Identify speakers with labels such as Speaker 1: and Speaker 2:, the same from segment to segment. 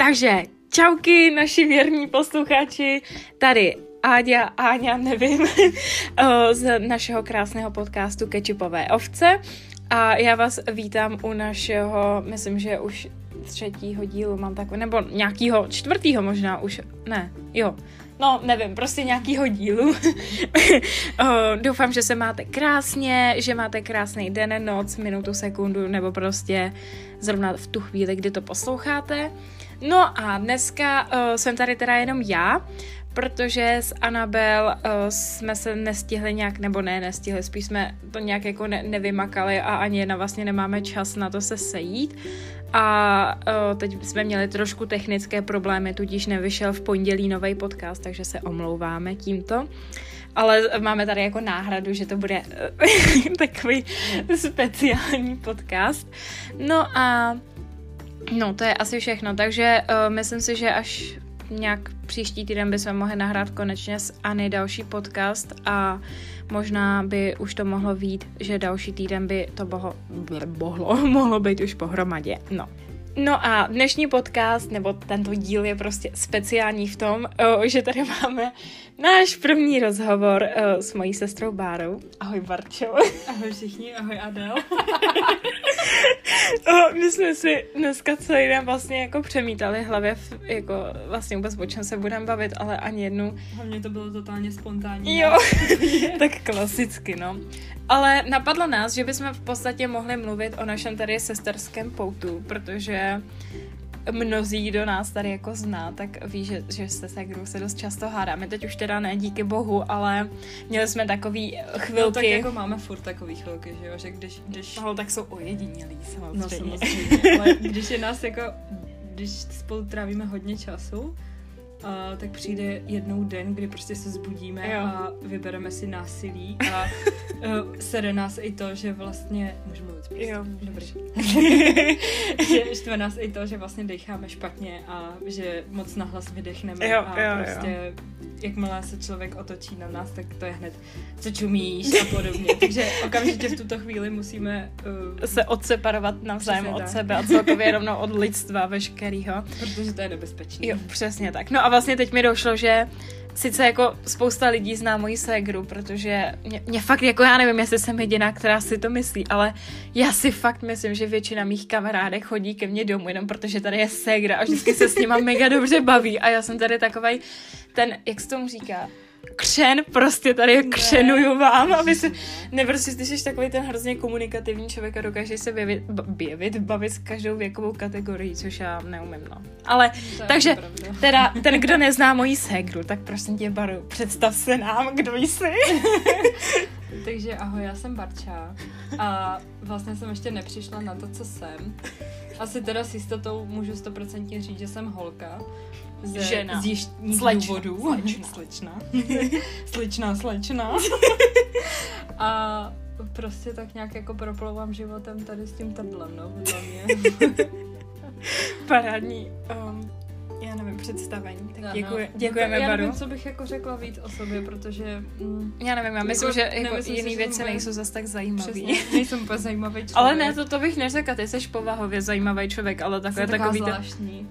Speaker 1: Takže čauky, naši věrní posluchači, tady Áďa, Áňa, nevím, z našeho krásného podcastu Kečupové ovce. A já vás vítám u našeho, myslím, že už třetího dílu mám takový, nebo nějakýho čtvrtýho možná už, ne, jo, no nevím, prostě nějakýho dílu. Doufám, že se máte krásně, že máte krásný den, noc, minutu, sekundu, nebo prostě zrovna v tu chvíli, kdy to posloucháte. No a dneska uh, jsem tady teda jenom já, protože s Anabel uh, jsme se nestihli nějak, nebo ne, nestihli, spíš jsme to nějak jako ne, nevymakali a ani jedna vlastně nemáme čas na to se sejít. A uh, teď jsme měli trošku technické problémy, tudíž nevyšel v pondělí nový podcast, takže se omlouváme tímto. Ale máme tady jako náhradu, že to bude takový speciální podcast. No a no, to je asi všechno, takže uh, myslím si, že až nějak příští týden bychom mohli nahrát konečně s Ani další podcast a možná by už to mohlo vít, že další týden by to mohlo, mohlo, mohlo být už pohromadě. No. No a dnešní podcast, nebo tento díl je prostě speciální v tom, že tady máme náš první rozhovor s mojí sestrou Bárou. Ahoj Barčo.
Speaker 2: Ahoj všichni, ahoj Adel.
Speaker 1: My jsme si dneska celý den vlastně jako přemítali hlavě, jako vlastně vůbec o čem se budeme bavit, ale ani jednu.
Speaker 2: Hlavně to bylo totálně spontánní.
Speaker 1: Jo, tak klasicky, no. Ale napadlo nás, že bychom v podstatě mohli mluvit o našem tady sesterském poutu, protože mnozí, kdo nás tady jako zná, tak ví, že, že se Segru se dost často hádáme. Teď už teda ne, díky bohu, ale měli jsme takový chvilky. No
Speaker 2: tak jako máme furt takový chvilky, že jo, že když... když...
Speaker 1: No tak jsou ojedinělí
Speaker 2: samozřejmě. No samozřejmě, ale když je nás jako, když spolu trávíme hodně času, a tak přijde jednou den, kdy prostě se zbudíme jo. a vybereme si násilí a uh, sere nás i to, že vlastně... Můžu mluvit prostě?
Speaker 1: Jo.
Speaker 2: Dobrý. že štve nás i to, že vlastně decháme špatně a že moc nahlas vydechneme
Speaker 1: jo,
Speaker 2: a
Speaker 1: jo,
Speaker 2: prostě jo. jakmile se člověk otočí na nás, tak to je hned, co čumíš a podobně. Takže okamžitě v tuto chvíli musíme
Speaker 1: uh, se odseparovat navzájem od sebe a celkově rovnou od lidstva veškerýho.
Speaker 2: Protože to je nebezpečné.
Speaker 1: Jo, přesně tak. No a vlastně teď mi došlo, že sice jako spousta lidí zná moji ségru, protože mě, mě fakt jako já nevím, jestli jsem jediná, která si to myslí, ale já si fakt myslím, že většina mých kamarádek chodí ke mně domů jenom protože tady je ségra a vždycky se s nima mega dobře baví. A já jsem tady takovej ten, jak se tomu říká, křen, prostě tady křenuju vám, aby se, ne, prostě ty jsi takový ten hrozně komunikativní člověk a dokáže se běvit, běvit, bavit s každou věkovou kategorií, což já neumím, no. Ale, to takže, teda, ten, kdo nezná moji ségru, tak prosím tě, Baru, představ se nám, kdo jsi.
Speaker 2: takže ahoj, já jsem Barča a vlastně jsem ještě nepřišla na to, co jsem. Asi teda s jistotou můžu stoprocentně říct, že jsem holka,
Speaker 1: z, Žena.
Speaker 2: z jištních
Speaker 1: slečna.
Speaker 2: důvodů. Slečna. slečna, slečna. a prostě tak nějak jako proplouvám životem tady s tím tadlem, no, vedle mě.
Speaker 1: Parádní. Um, já nevím, představení. Tak no, děkuji, no. děkujeme,
Speaker 2: Já
Speaker 1: Baru.
Speaker 2: nevím, co bych jako řekla víc o sobě, protože... Mm,
Speaker 1: já nevím, já myslím, že jako jiný věci nejsou zas tak zajímavý.
Speaker 2: Přesně, nejsem úplně zajímavý člověk.
Speaker 1: Ale ne, to, to bych neřekla, ty jsi povahově zajímavý člověk, ale takové takový...
Speaker 2: zvláštní.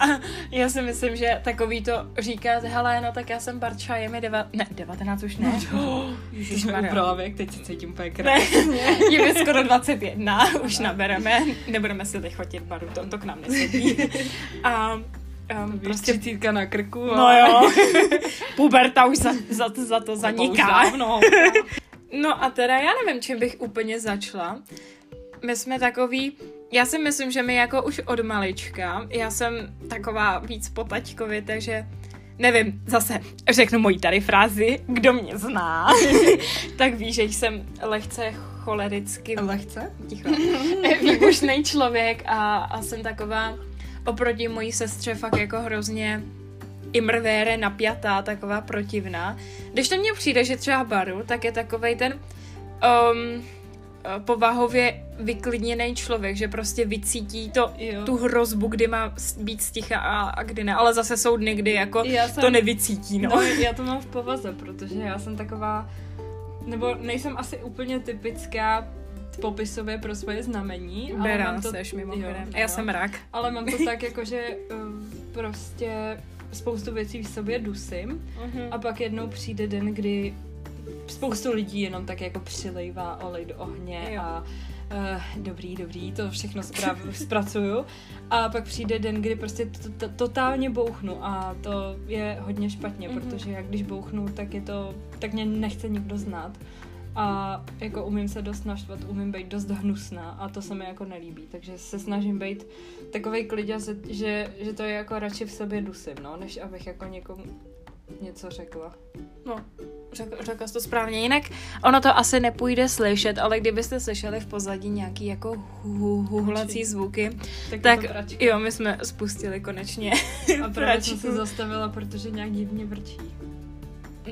Speaker 1: A já si myslím, že takový to říkat, hele, no tak já jsem Barča, je mi deva... ne, 19 už ne.
Speaker 2: No, jsme věk, teď se cítím úplně krásně.
Speaker 1: je mi skoro 21, už nabereme, nebudeme si lichotit baru, to, to k nám nesedí. A
Speaker 2: Um, prostě třicítka na krku.
Speaker 1: No ale... jo. Puberta už za, za, za to zaniká.
Speaker 2: No.
Speaker 1: no a teda já nevím, čím bych úplně začala. My jsme takový, já si myslím, že mi jako už od malička, já jsem taková víc po taťkovi, takže nevím, zase řeknu moji tady frázi, kdo mě zná, tak ví, že jsem lehce cholericky.
Speaker 2: Lehce?
Speaker 1: Ticho. Výbušný člověk a, a jsem taková oproti mojí sestře fakt jako hrozně imrvére napjatá, taková protivná. Když to mně přijde, že třeba Baru, tak je takovej ten um, povahově vyklidněný člověk, že prostě vycítí to, jo. tu hrozbu, kdy má být sticha a, a kdy ne, ale zase jsou dny, kdy jako já jsem, to nevycítí, no. no.
Speaker 2: Já to mám v povaze, protože já jsem taková, nebo nejsem asi úplně typická popisově pro svoje znamení.
Speaker 1: Ale mám to, seš mimochodem. Já jsem rak.
Speaker 2: Ale mám to tak jako, že uh, prostě spoustu věcí v sobě dusím uh-huh. a pak jednou přijde den, kdy spoustu lidí jenom tak jako přilejvá olej do ohně jo. a uh, dobrý, dobrý, to všechno spra- zpracuju. A pak přijde den, kdy prostě to, to, totálně bouchnu a to je hodně špatně, mm-hmm. protože jak když bouchnu, tak je to, tak mě nechce nikdo znát. A jako umím se dost naštvat, umím být dost hnusná a to se mi jako nelíbí. Takže se snažím být takovej kliděz, že, že to je jako radši v sobě dusím, no, než abych jako někomu něco řekla.
Speaker 1: No, řek, řekla jsi to správně. Jinak ono to asi nepůjde slyšet, ale kdybyste slyšeli v pozadí nějaký jako hu, huhlací zvuky, tak, tak jo, my jsme spustili konečně
Speaker 2: A právě jsem se zastavila, protože nějak divně vrčí.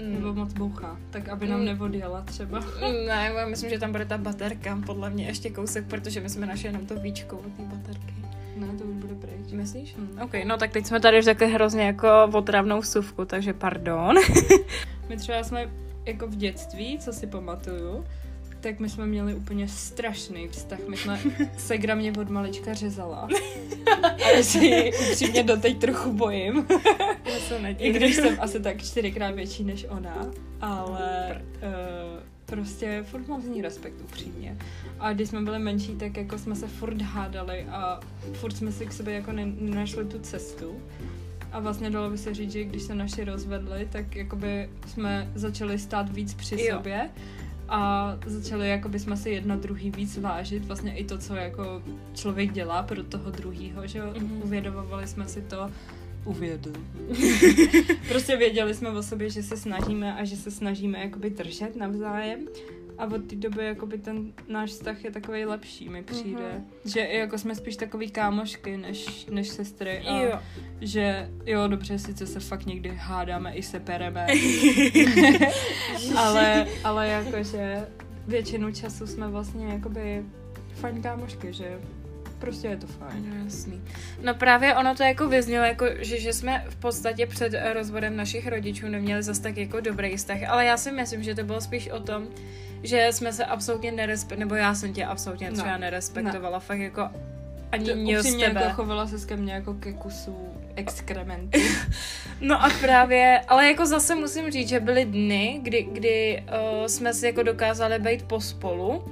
Speaker 2: Mm. Nebo moc bouchá, tak aby nám mm. nevodjela třeba.
Speaker 1: Ne, myslím, že tam bude ta baterka, podle mě ještě kousek, protože my jsme našli jenom to víčko od té baterky.
Speaker 2: Ne, to už bude pryč.
Speaker 1: Myslíš? Hmm. OK, no tak teď jsme tady řekli hrozně jako otravnou suvku, takže pardon.
Speaker 2: my třeba jsme jako v dětství, co si pamatuju, tak my jsme měli úplně strašný vztah. My jsme Segra mě od malička řezala. A já si ji upřímně doteď trochu bojím. I když jsem asi tak čtyřikrát větší než ona. Ale uh, prostě furt mám z ní respekt upřímně. A když jsme byli menší, tak jako jsme se furt hádali a furt jsme si k sobě jako nenašli tu cestu. A vlastně dalo by se říct, že když se naši rozvedli, tak jakoby jsme začali stát víc při jo. sobě a začali jakoby jsme si jedna druhý víc vážit, vlastně i to, co jako člověk dělá pro toho druhýho, že mm-hmm. uvědomovali jsme si to, uvědl. prostě věděli jsme o sobě, že se snažíme a že se snažíme jakoby držet navzájem a od té doby jakoby ten náš vztah je takový lepší, mi přijde. Uh-huh. Že jako jsme spíš takový kámošky než, než sestry a jo. že jo, dobře, sice se fakt někdy hádáme i se pereme, ale, ale jakože většinu času jsme vlastně jakoby fajn kámošky, že prostě je to fajn.
Speaker 1: No, jasný. No právě ono to jako vyznělo, jako, že, že jsme v podstatě před rozvodem našich rodičů neměli zase tak jako dobrý vztah, ale já si myslím, že to bylo spíš o tom, že jsme se absolutně nerespektovali, nebo já jsem tě absolutně třeba no. nerespektovala, no. fakt jako ani
Speaker 2: to, z tebe. jako chovala se ke mně jako ke kusu exkrementu.
Speaker 1: no a právě, ale jako zase musím říct, že byly dny, kdy, kdy uh, jsme si jako dokázali být pospolu,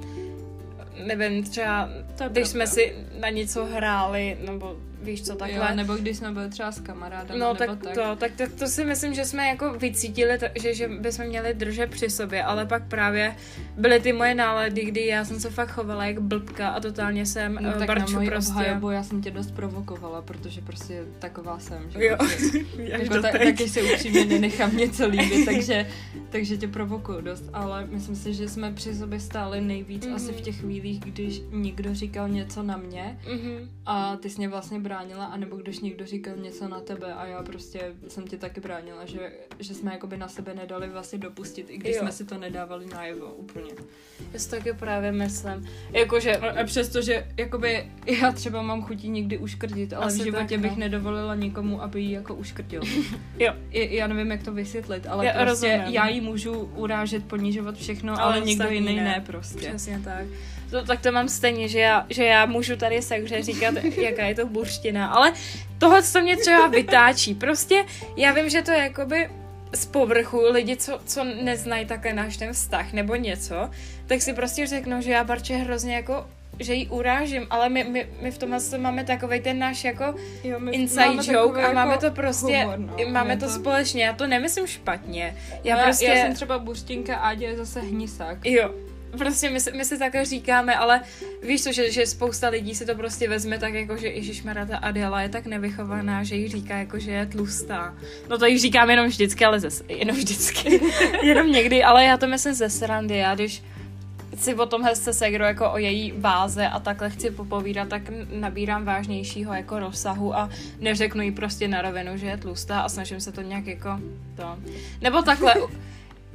Speaker 1: nevím, třeba to když pravda. jsme si na něco hráli, nebo víš co, takhle.
Speaker 2: Jo, nebo když jsme byli třeba s kamarádem.
Speaker 1: No tak, tak. To, tak, tak to si myslím, že jsme jako vycítili, že, že bychom měli držet při sobě, ale pak právě byly ty moje nálady, kdy já jsem se fakt chovala jak blbka a totálně jsem no,
Speaker 2: uh, tak Barču na prostě. Obhajobu, já jsem tě dost provokovala, protože prostě taková jsem, že
Speaker 1: jo.
Speaker 2: Prostě, jako ta, taky se upřímně nenechám něco líbit, takže, takže tě provokuju dost, ale myslím si, že jsme při sobě stáli nejvíc mm-hmm. asi v těch chvílích, když někdo říkal něco na mě mm-hmm. a ty jsi mě vlastně bránila, anebo když někdo říkal něco na tebe a já prostě jsem tě taky bránila, že, že jsme jakoby na sebe nedali vlastně dopustit, i když jo. jsme si to nedávali najevo úplně.
Speaker 1: Já si taky právě myslím. Jakože...
Speaker 2: A přesto, že jakoby já třeba mám chutí někdy uškrtit, ale Asi v životě tak, bych no. nedovolila nikomu, aby ji jako uškrtil.
Speaker 1: jo.
Speaker 2: I, já nevím, jak to vysvětlit, ale já prostě rozumím. já ji můžu urážet, ponížovat všechno, ale, ale někdo jiný ne. ne prostě.
Speaker 1: Přesně tak. To, tak to mám stejně, že já, že já můžu tady sekře říkat, jaká je to burština, ale tohle, co mě třeba vytáčí, prostě já vím, že to je jakoby z povrchu lidi, co, co neznají takhle náš ten vztah nebo něco, tak si prostě řeknou, že já Barče hrozně jako že ji urážím, ale my, my, my v tomhle máme takový ten náš jako jo, inside máme joke a máme jako to prostě, humor, no. máme to, to společně, já to nemyslím špatně.
Speaker 2: Já, no, prostě... já jsem třeba buštinka a je zase hnisák.
Speaker 1: Jo, prostě my, my si takhle říkáme, ale víš co, že, že spousta lidí si to prostě vezme tak jako, že Ježišmarja ta Adela je tak nevychovaná, že jí říká jako, že je tlustá. No to jí říkám jenom vždycky, ale ze, jenom vždycky, jenom někdy, ale já to myslím ze srandy, já když si o tomhle se Segro jako o její váze a takhle chci popovídat, tak nabírám vážnějšího jako rozsahu a neřeknu jí prostě na rovinu, že je tlustá a snažím se to nějak jako to. Nebo takhle,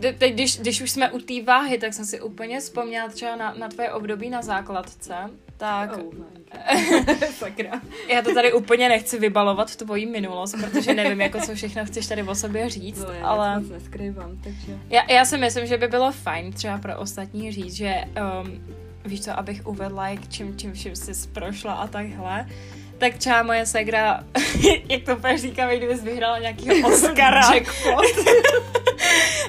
Speaker 1: teď, když, když už jsme u té váhy, tak jsem si úplně vzpomněla třeba na, na tvoje období na základce, tak... Oh
Speaker 2: Sakra.
Speaker 1: Já to tady úplně nechci vybalovat tvoji minulost, protože nevím, jako co všechno chceš tady o sobě říct,
Speaker 2: no, já
Speaker 1: ale...
Speaker 2: neskrývám, takže...
Speaker 1: Já, já si myslím, že by bylo fajn třeba pro ostatní říct, že um, víš co, abych uvedla, jak čím, čím vším jsi prošla a takhle, tak třeba moje segra, jak to úplně říkám, kdyby vyhrala nějakýho Oscara.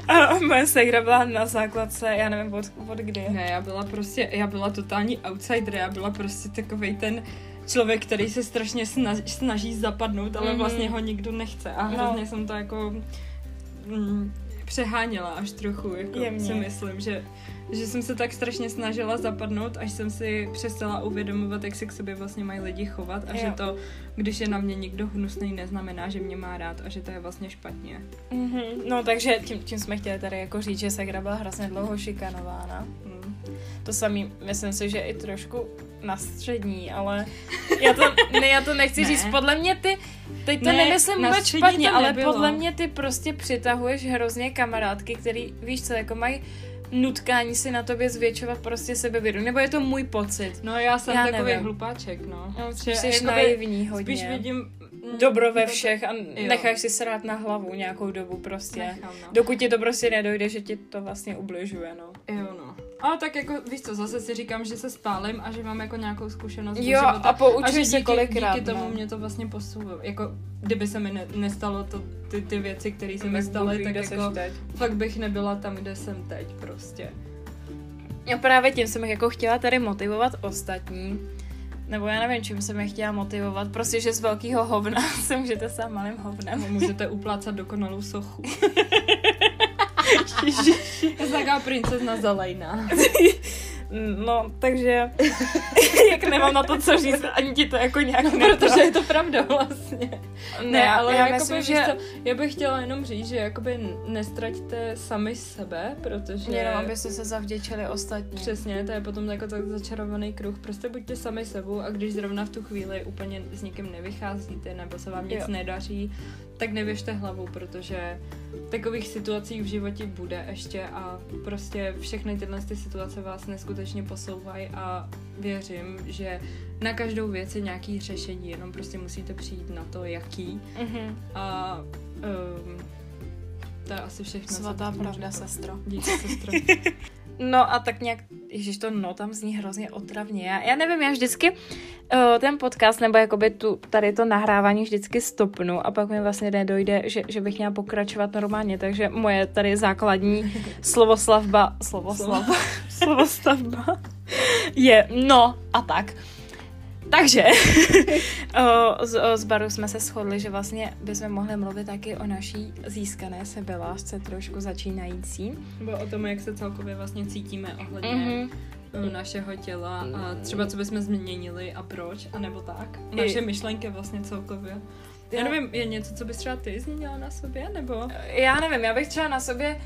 Speaker 1: a moje segra byla na základce, já nevím od, od kdy.
Speaker 2: Ne, já byla prostě, já byla totální outsider, já byla prostě takovej ten člověk, který se strašně snaží, snaží zapadnout, ale mm-hmm. vlastně ho nikdo nechce a no. hrozně no. jsem to jako mm, přeháněla až trochu, jako Jemně. si myslím, že že jsem se tak strašně snažila zapadnout, až jsem si přestala uvědomovat, jak se k sobě vlastně mají lidi chovat a jo. že to, když je na mě někdo hnusný, neznamená, že mě má rád a že to je vlastně špatně.
Speaker 1: Mm-hmm. No takže tím, tím jsme chtěli tady jako říct, že Segra byla hrozně dlouho šikanována. Mm. To samý, myslím si, že i trošku na střední, ale já to, ne, já to nechci ne. říct. Podle mě ty, teď to ne, nemyslím vůbec špatně, ale podle mě ty prostě přitahuješ hrozně kamarádky, který, víš co, jako mají nutkání si na tobě zvětšovat prostě sebevědomí. Nebo je to můj pocit?
Speaker 2: No já jsem já takový nevím. hlupáček, no.
Speaker 1: no jsi jakoby, naivní hodně. Spíš vidím mm, dobro ve všech a necháš si srát na hlavu nějakou dobu prostě. Nechám, no. Dokud ti to prostě nedojde, že ti to vlastně ubližuje, no.
Speaker 2: Jo, no. A tak jako, víš co, zase si říkám, že se spálím a že mám jako nějakou zkušenost
Speaker 1: Jo, života, a poučuji se kolikrát.
Speaker 2: Díky tomu no. mě to vlastně posouvá. Jako, kdyby se mi ne, nestalo to, ty, ty věci, které se mi staly, tak jako teď. fakt bych nebyla tam, kde jsem teď prostě.
Speaker 1: A právě tím jsem jako chtěla tady motivovat ostatní, nebo já nevím, čím jsem je chtěla motivovat, prostě, že z velkého hovna se můžete stát malým hovnem.
Speaker 2: No, můžete uplácat dokonalou sochu. Já jsem taková princezna zalejná.
Speaker 1: No, takže jak nemám na to co říct, ani ti to jako nějak no,
Speaker 2: Protože je to pravda vlastně. Ne, ne ale já, myslím, že... To, já bych chtěla jenom říct, že jakoby nestraťte sami sebe, protože...
Speaker 1: Jenom abyste se zavděčili ostatní.
Speaker 2: Přesně, to je potom jako tak začarovaný kruh. Prostě buďte sami sebou a když zrovna v tu chvíli úplně s nikým nevycházíte nebo se vám nic jo. nedaří, tak nevěžte hlavou, protože takových situací v životě bude ještě a prostě všechny tyhle ty situace vás neskutečně posouvají a věřím, že na každou věc je nějaký řešení, jenom prostě musíte přijít na to, jaký. Mm-hmm. A um, to je asi všechno.
Speaker 1: Svatá pravda, sestro.
Speaker 2: Díky, sestro.
Speaker 1: No a tak nějak, ježiš, to no tam zní hrozně otravně. Já, já nevím, já vždycky uh, ten podcast nebo jakoby tu, tady to nahrávání vždycky stopnu a pak mi vlastně nedojde, že, že bych měla pokračovat normálně, takže moje tady základní slovoslavba, slovoslavba, slovostavba je no a tak. Takže z, z baru jsme se shodli, že vlastně bychom mohli mluvit taky o naší získané sebelásce trošku začínající.
Speaker 2: Nebo o tom, jak se celkově vlastně cítíme ohledně mm-hmm našeho těla a třeba co bychom změnili a proč, a nebo tak. Naše myšlenky vlastně celkově. Já nevím, je něco, co bys třeba ty změnila na sobě, nebo?
Speaker 1: Já nevím, já bych třeba na sobě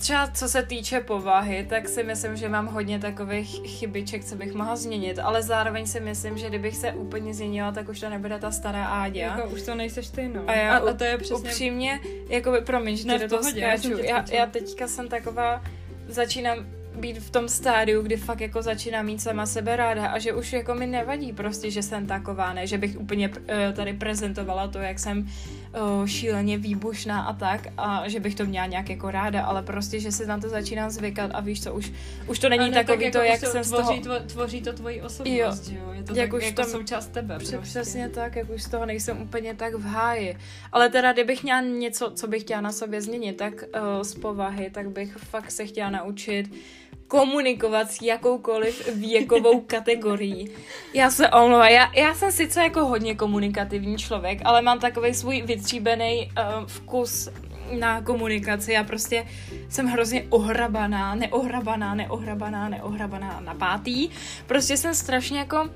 Speaker 1: třeba co se týče povahy, tak si myslím, že mám hodně takových chybiček, co bych mohla změnit, ale zároveň si myslím, že kdybych se úplně změnila, tak už to nebude ta stará Áďa.
Speaker 2: Jako už to nejseš ty, no.
Speaker 1: A, já, a, a to je přesně... Upřímně, by, promiň, že do toho skáču. Já, já teďka jsem taková, začínám být v tom stádiu, kdy fakt jako začínám mít sama sebe ráda a že už jako mi nevadí prostě, že jsem taková, ne, že bych úplně uh, tady prezentovala to, jak jsem uh, šíleně výbušná a tak a že bych to měla nějak jako ráda, ale prostě, že se na to začínám zvykat a víš co, už, už to není ne, takový tak jako to, jak jsem
Speaker 2: tvoří, z toho... Tvoří to tvoji osobnost, jo. jo? Je to jak tak, už jako tom... součást tebe prostě.
Speaker 1: Přesně tak, jak už z toho nejsem úplně tak v háji. Ale teda, kdybych měla něco, co bych chtěla na sobě změnit, tak uh, z povahy, tak bych fakt se chtěla naučit komunikovat s jakoukoliv věkovou kategorií. Já se omlouvám, já, já jsem sice jako hodně komunikativní člověk, ale mám takový svůj vytříbený uh, vkus na komunikaci. Já prostě jsem hrozně ohrabaná, neohrabaná, neohrabaná, neohrabaná na pátý. Prostě jsem strašně jako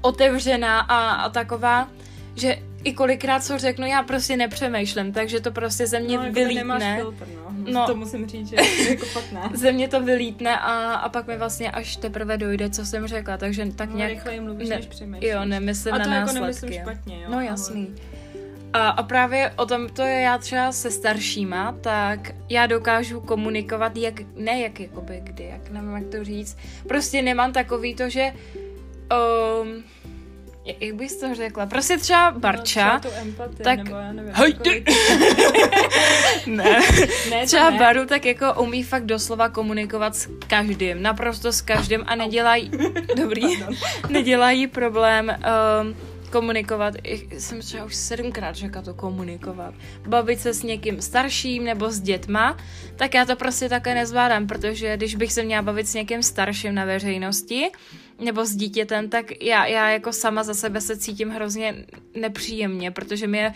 Speaker 1: otevřená a, a taková, že i kolikrát co řeknu, já prostě nepřemýšlím, takže to prostě ze mě no, vylítne.
Speaker 2: Filtr, no. To musím říct, že jako fakt ne.
Speaker 1: Ze mě to vylítne a, a pak mi vlastně až teprve dojde, co jsem řekla, takže tak
Speaker 2: no,
Speaker 1: nějak...
Speaker 2: rychleji mluvíš, ne, než přemýšlíš.
Speaker 1: Jo, nemyslím
Speaker 2: a to
Speaker 1: na
Speaker 2: jako
Speaker 1: následky.
Speaker 2: nemyslím špatně, jo.
Speaker 1: No jasný. A, a právě o tom to je já třeba se staršíma, tak já dokážu komunikovat jak, ne jak jakoby kdy, jak nevím jak to říct. Prostě nemám takový to, že um, jak bys to řekla, prostě třeba Barča,
Speaker 2: no, třeba empatii,
Speaker 1: tak...
Speaker 2: nebo já nevím.
Speaker 1: Hej, ne.
Speaker 2: ne,
Speaker 1: Třeba
Speaker 2: ne.
Speaker 1: Baru tak jako umí fakt doslova komunikovat s každým, naprosto s každým a nedělají, dobrý, nedělají problém um, komunikovat, jsem třeba už sedmkrát řekla to komunikovat, bavit se s někým starším nebo s dětma, tak já to prostě také nezvládám, protože když bych se měla bavit s někým starším na veřejnosti, nebo s dítětem, tak já, já jako sama za sebe se cítím hrozně nepříjemně, protože mi je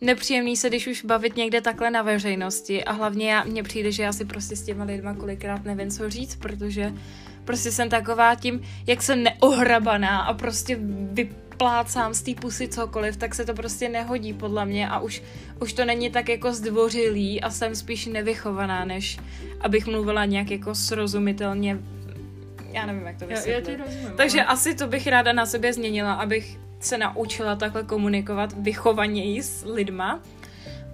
Speaker 1: nepříjemný se, když už bavit někde takhle na veřejnosti a hlavně já, mně přijde, že já si prostě s těma lidma kolikrát nevím, co říct, protože prostě jsem taková tím, jak jsem neohrabaná a prostě vyplácám z té pusy cokoliv, tak se to prostě nehodí podle mě a už, už to není tak jako zdvořilý a jsem spíš nevychovaná, než abych mluvila nějak jako srozumitelně já nevím, jak to vysvětlit.
Speaker 2: já ti rozumím.
Speaker 1: Takže
Speaker 2: ale-
Speaker 1: asi to bych ráda na sobě změnila, abych se naučila takhle komunikovat vychovaněji s lidma.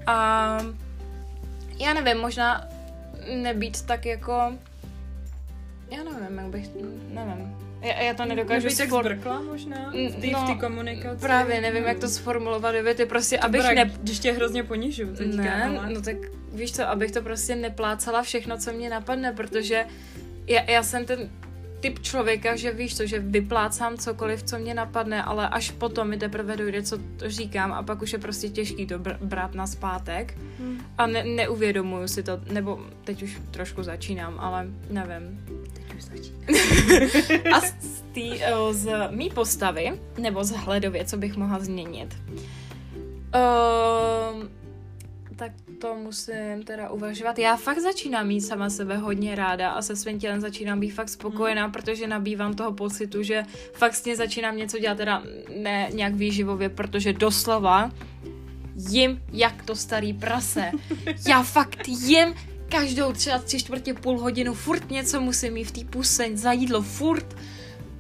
Speaker 1: A já nevím, možná nebýt tak jako... Já nevím, jak bych... Nevím. Já, já to nedokážu
Speaker 2: Nebýt
Speaker 1: sfor-
Speaker 2: zbrkla možná v té
Speaker 1: No,
Speaker 2: v komunikaci.
Speaker 1: Právě nevím, jak to sformulovat do věty, prostě abych
Speaker 2: Abych
Speaker 1: ne...
Speaker 2: ne... Když tě hrozně ponižuju teďka,
Speaker 1: Ne,
Speaker 2: ale...
Speaker 1: no tak víš co, abych to prostě neplácala všechno, co mě napadne, protože já, já jsem ten typ člověka, že víš to, že vyplácám cokoliv, co mě napadne, ale až potom mi teprve dojde, co to říkám a pak už je prostě těžký to br- brát na zpátek
Speaker 2: Hmm.
Speaker 1: a ne- neuvědomuju si to, nebo teď už trošku začínám, ale nevím.
Speaker 2: Teď už stačí.
Speaker 1: A z, tý, o, z mý postavy, nebo z hledově, co bych mohla změnit? Um, tak to musím teda uvažovat. Já fakt začínám mít sama sebe hodně ráda a se svým tělem začínám být fakt spokojená, protože nabývám toho pocitu, že fakt s ním začínám něco dělat, teda ne nějak výživově, protože doslova jim jak to starý prase. Já fakt jim každou třeba tři čtvrtě půl hodinu furt něco musím mít v té puseň za jídlo, furt.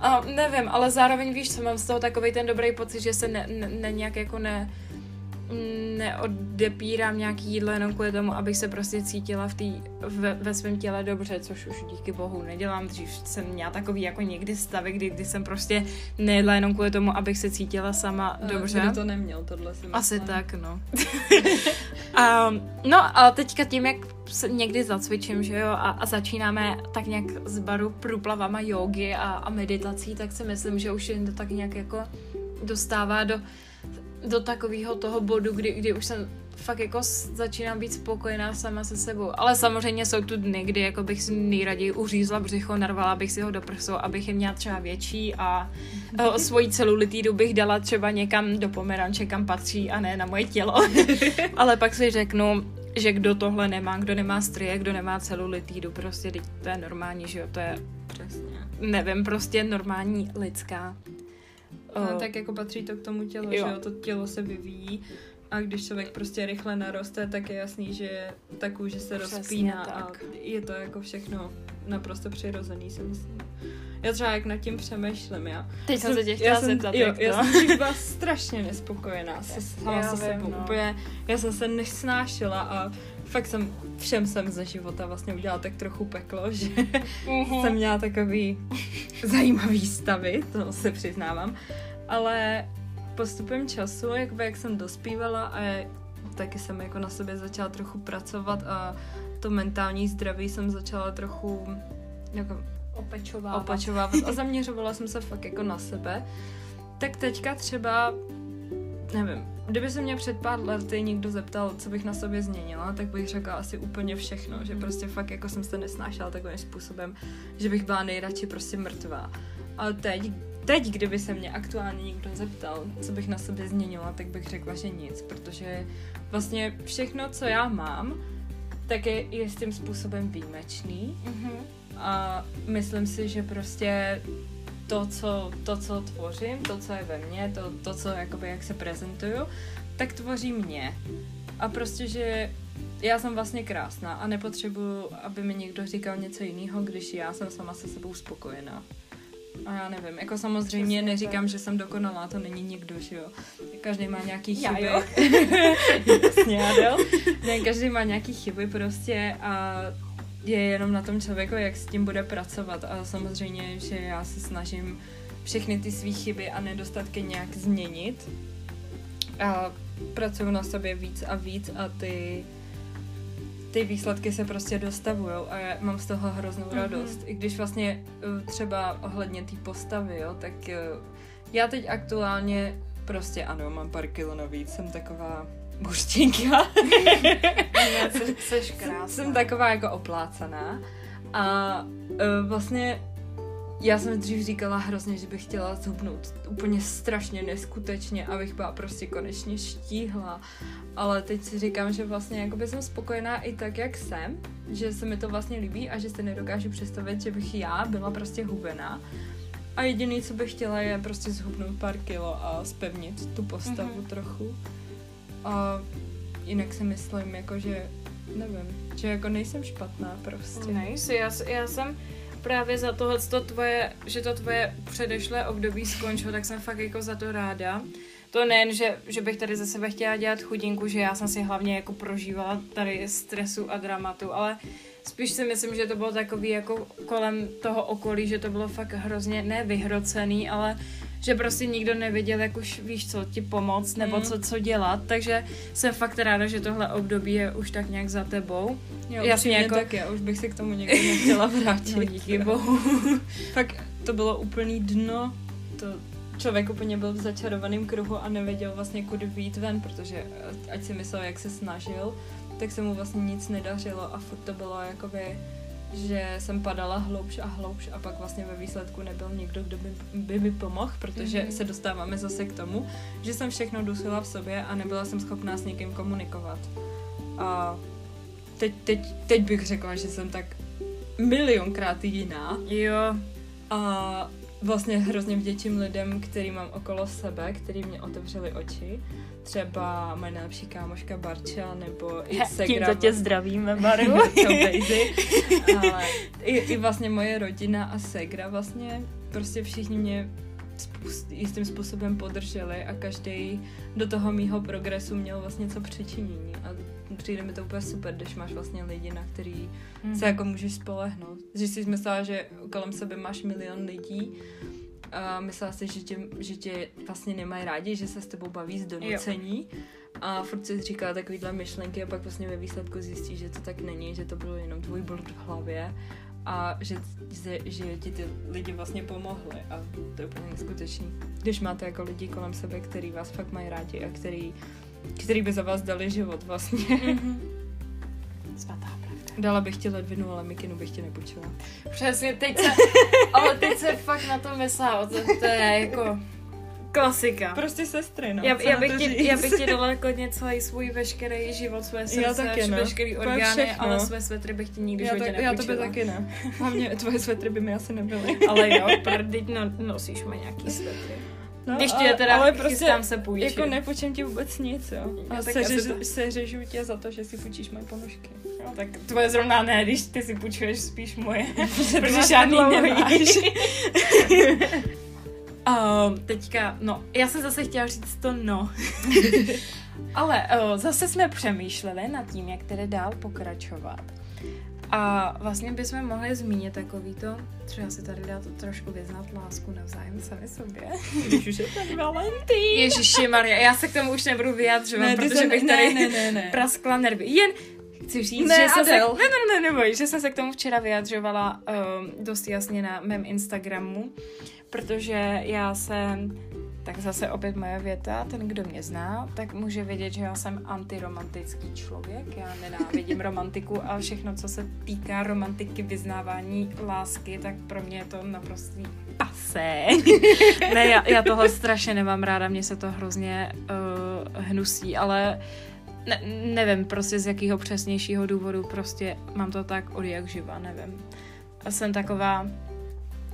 Speaker 1: A nevím, ale zároveň víš, co mám z toho takový ten dobrý pocit, že se ne, ne, ne nějak jako ne, neodepírám nějaký jídlo jenom kvůli tomu, abych se prostě cítila v tý, ve, ve svém těle dobře, což už díky bohu nedělám. Dřív jsem měla takový jako někdy stavy, kdy, kdy jsem prostě nejedla jenom kvůli tomu, abych se cítila sama dobře.
Speaker 2: Kdo to neměl, tohle si myslím.
Speaker 1: Asi tak, no. a, no a teďka tím, jak se někdy zacvičím, že jo, a, a začínáme tak nějak z baru průplavama jogy a, a meditací, tak si myslím, že už jen to tak nějak jako dostává do, do takového toho bodu, kdy, kdy už jsem fakt jako začínám být spokojená sama se sebou. Ale samozřejmě jsou tu dny, kdy jako bych si nejraději uřízla břicho, narvala bych si ho do prsou, abych je měla třeba větší a o, svoji celulitídu bych dala třeba někam do pomeranče, kam patří a ne na moje tělo. Ale pak si řeknu, že kdo tohle nemá, kdo nemá strie, kdo nemá celulitídu, prostě teď to je normální, že jo, to je,
Speaker 2: Přesně.
Speaker 1: nevím, prostě normální lidská.
Speaker 2: No, tak jako patří to k tomu tělu,
Speaker 1: Jo.
Speaker 2: že jo, to tělo se vyvíjí a když člověk prostě rychle naroste, tak je jasný, že ta kůže se
Speaker 1: Přesně
Speaker 2: rozpíná
Speaker 1: tak.
Speaker 2: a je to jako všechno naprosto přirozený, si myslím. Já třeba jak nad tím přemýšlím, já.
Speaker 1: teď jsem se tě
Speaker 2: já
Speaker 1: chtěla
Speaker 2: jsem,
Speaker 1: zeptat,
Speaker 2: jo,
Speaker 1: jak
Speaker 2: já
Speaker 1: to.
Speaker 2: jsem dřív byla strašně nespokojená se sama
Speaker 1: Já
Speaker 2: se sebou.
Speaker 1: no.
Speaker 2: Úplně, já jsem se nesnášela a fakt jsem všem jsem ze života vlastně udělala tak trochu peklo, že
Speaker 1: Mhm.
Speaker 2: jsem měla takový zajímavý stavy, to se přiznávám, ale postupem času, jakoby jak jsem dospívala a taky jsem jako na sobě začala trochu pracovat a to mentální zdraví jsem začala trochu jako
Speaker 1: Opečovávat.
Speaker 2: opačovávat a zaměřovala jsem se fakt jako na sebe, tak teďka třeba, nevím, kdyby se mě před pár lety někdo zeptal, co bych na sobě změnila, tak bych řekla asi úplně všechno, že prostě fakt jako jsem se nesnášela takovým způsobem, že bych byla nejradši prostě mrtvá. Ale teď, teď, kdyby se mě aktuálně někdo zeptal, co bych na sobě změnila, tak bych řekla, že nic, protože vlastně všechno, co já mám, tak je jistým způsobem výjimečný
Speaker 1: Mhm.
Speaker 2: a myslím si, že prostě to, co, to, co tvořím, to, co je ve mně, to, to co jakoby, jak se prezentuju, tak tvoří mě. A prostě, že já jsem vlastně krásná a nepotřebuju, aby mi někdo říkal něco jiného, když já jsem sama se sebou spokojená. A já nevím, jako samozřejmě
Speaker 1: Přesně
Speaker 2: neříkám, že jsem dokonalá, to není nikdo, že jo. Každý má nějaký
Speaker 1: Já
Speaker 2: chyby.
Speaker 1: jo.
Speaker 2: Jasně, Adel. Ne, každý má nějaký chyby prostě a je jenom na tom člověku, jak s tím bude pracovat a samozřejmě, že já se snažím všechny ty své chyby a nedostatky nějak změnit. A pracuju na sobě víc a víc a ty ty výsledky se prostě dostavují a já mám z toho hroznou mm-hmm. radost. I když vlastně eh, třeba ohledně té postavy, jo, tak eh, já teď aktuálně prostě ano, mám pár kilo navíc, jsem taková buštinka.
Speaker 1: Jsi krásná.
Speaker 2: Jsem taková jako oplácaná. A uh, vlastně já jsem dřív říkala hrozně, že bych chtěla zhubnout úplně strašně neskutečně, abych byla prostě konečně štíhla. Ale teď si říkám, že vlastně jakoby jsem spokojená i tak, jak jsem, že se mi to vlastně líbí a že se nedokážu představit, že bych já byla prostě hubená. A jediný, co bych chtěla, je prostě zhubnout pár kilo a spevnit tu postavu mm-hmm. trochu. A jinak si myslím, jako že nevím, že jako nejsem špatná prostě.
Speaker 1: Nejsi, já, já jsem právě za tohle to tvoje, že to tvoje předešlé období skončilo, tak jsem fakt jako za to ráda. To nejen, že, že bych tady za sebe chtěla dělat chudinku, že já jsem si hlavně jako prožívala tady stresu a dramatu, ale spíš si myslím, že to bylo takový jako kolem toho okolí, že to bylo fakt hrozně nevyhrocený, ale že prostě nikdo nevěděl, jak už víš co, ti pomoct nebo mm. co, co dělat, takže jsem fakt ráda, že tohle období je už tak nějak za tebou.
Speaker 2: Jo, Jasně, jako... tak já už bych se k tomu někdy nechtěla vrátit. no,
Speaker 1: díky bohu.
Speaker 2: fakt to bylo úplný dno, to člověk úplně byl v začarovaném kruhu a nevěděl vlastně kudy vyjít ven, protože ať si myslel, jak se snažil, tak se mu vlastně nic nedařilo a furt to bylo jakoby že jsem padala hloubš a hloubš a pak vlastně ve výsledku nebyl někdo, kdo by, by mi pomohl, protože mm-hmm. se dostáváme zase k tomu, že jsem všechno dusila v sobě a nebyla jsem schopná s někým komunikovat. A teď, teď, teď bych řekla, že jsem tak milionkrát jiná.
Speaker 1: Jo.
Speaker 2: A vlastně hrozně vděčím lidem, který mám okolo sebe, který mě otevřeli oči. Třeba moje nejlepší kámoška Barča, nebo i
Speaker 1: Segra. Tímto tě zdravíme, Baru.
Speaker 2: Ale i, i vlastně moje rodina a Segra vlastně prostě všichni mě jistým způsobem podrželi a každý do toho mýho progresu měl vlastně co přičinění. A přijde mi to úplně super, když máš vlastně lidi, na který mm. se jako můžeš spolehnout. Že jsi myslela, že kolem sebe máš milion lidí a myslela si, že tě, že tě vlastně nemají rádi, že se s tebou baví z donucení. Jo. A furt si říká takovýhle myšlenky a pak vlastně ve výsledku zjistí, že to tak není, že to bylo jenom tvůj blud v hlavě a že, že, že ti ty lidi vlastně pomohly a to je úplně neskutečný. Když máte jako lidi kolem sebe, který vás fakt mají rádi a který, který by za vás dali život vlastně. Mm-hmm.
Speaker 1: Svatá pravda.
Speaker 2: Dala bych ti ledvinu, ale mikinu bych ti nepůjčila.
Speaker 1: Přesně, teď se, ale teď se fakt na to myslela, to, to je jako Klasika.
Speaker 2: Prostě sestry, no.
Speaker 1: Já, já, bych ti, já bych ti dala jako celý svůj veškerý život, své srdce, já taky, no. veškerý orgány, všechno. ale své svetry bych ti nikdy já, tak,
Speaker 2: já to by taky ne. Hlavně tvoje svetry by mi asi nebyly.
Speaker 1: ale jo, teď no, nosíš mi nějaký svetry. No, Když ti je teda ale prostě se půjčit.
Speaker 2: Jako nepůjčím ti vůbec nic, jo. A seřežu, to... seřežu tě za to, že si půjčíš moje ponožky.
Speaker 1: Jo, tak tvoje zrovna ne, když ty si půjčuješ spíš moje. protože žádný nemáš. Uh, teďka, no, já jsem zase chtěla říct to no. Ale uh, zase jsme přemýšleli nad tím, jak tedy dál pokračovat. A vlastně bychom mohli zmínit takový to, třeba si tady dát trošku vyznat lásku navzájem sami sobě.
Speaker 2: Když už je ten Valentín.
Speaker 1: Ježiši Maria, já se k tomu už nebudu vyjadřovat, ne, protože bych tady ne, ne, ne. praskla nervy. Jen chci říct, ne, že jsem se, ne, ne, ne, ne, že jsem se k tomu včera vyjadřovala um, dost jasně na mém Instagramu protože já jsem, tak zase opět moje věta, ten, kdo mě zná, tak může vědět, že já jsem antiromantický člověk, já nenávidím romantiku a všechno, co se týká romantiky, vyznávání lásky, tak pro mě je to naprostý pasé. ne, já, já tohle strašně nemám ráda, mně se to hrozně uh, hnusí, ale ne, nevím prostě z jakého přesnějšího důvodu, prostě mám to tak od jak živa, nevím. A jsem taková,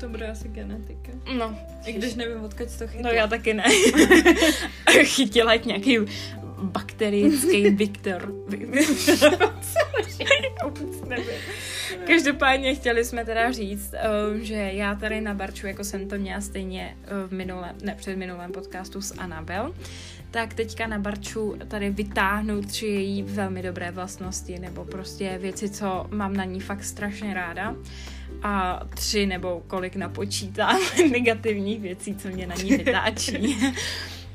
Speaker 2: to bude asi genetika.
Speaker 1: No.
Speaker 2: I když nevím, odkud to chytla.
Speaker 1: No já taky ne. Chytila nějaký bakterický Viktor. Každopádně chtěli jsme teda říct, um, že já tady na Barču, jako jsem to měla stejně uh, v minulém, ne před minulém podcastu s Anabel, tak teďka na Barču tady vytáhnu tři její velmi dobré vlastnosti, nebo prostě věci, co mám na ní fakt strašně ráda. A tři nebo kolik napočítám negativních věcí, co mě na ní vytáčí.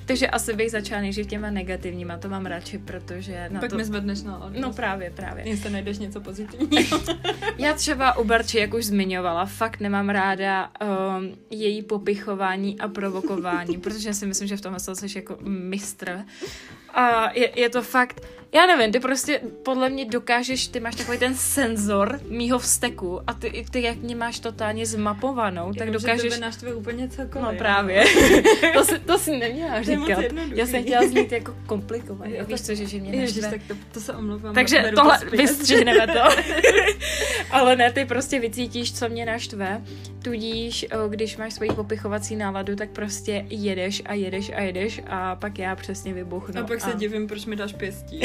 Speaker 1: Takže asi bych začala nejdřív těma negativníma, to mám radši, protože
Speaker 2: na Pak
Speaker 1: to...
Speaker 2: mi zvedneš na
Speaker 1: No právě, právě.
Speaker 2: Jestli najdeš něco pozitivního.
Speaker 1: Já třeba u Barči, jak už zmiňovala, fakt nemám ráda um, její popichování a provokování, protože si myslím, že v tomhle jsi jako mistr. A je, je to fakt, já nevím, ty prostě podle mě dokážeš, ty máš takový ten senzor mýho vzteku a ty, ty jak mě máš totálně zmapovanou, tak
Speaker 2: Jenom,
Speaker 1: dokážeš...
Speaker 2: Že naštve úplně cokoliv.
Speaker 1: No právě. to, si, to si neměla říkat. Já jsem chtěla znít jako komplikovaně. Víš co, že, že mě
Speaker 2: naštve. Ježiš, tak to, to se omlouvám.
Speaker 1: Takže tohle, to vystřihneme to. Ale ne, ty prostě vycítíš, co mě naštve. Tudíž, když máš svoji popichovací náladu, tak prostě jedeš a jedeš a jedeš a pak já přesně vybuchnu.
Speaker 2: A pak se divím, proč mi dáš pěstí.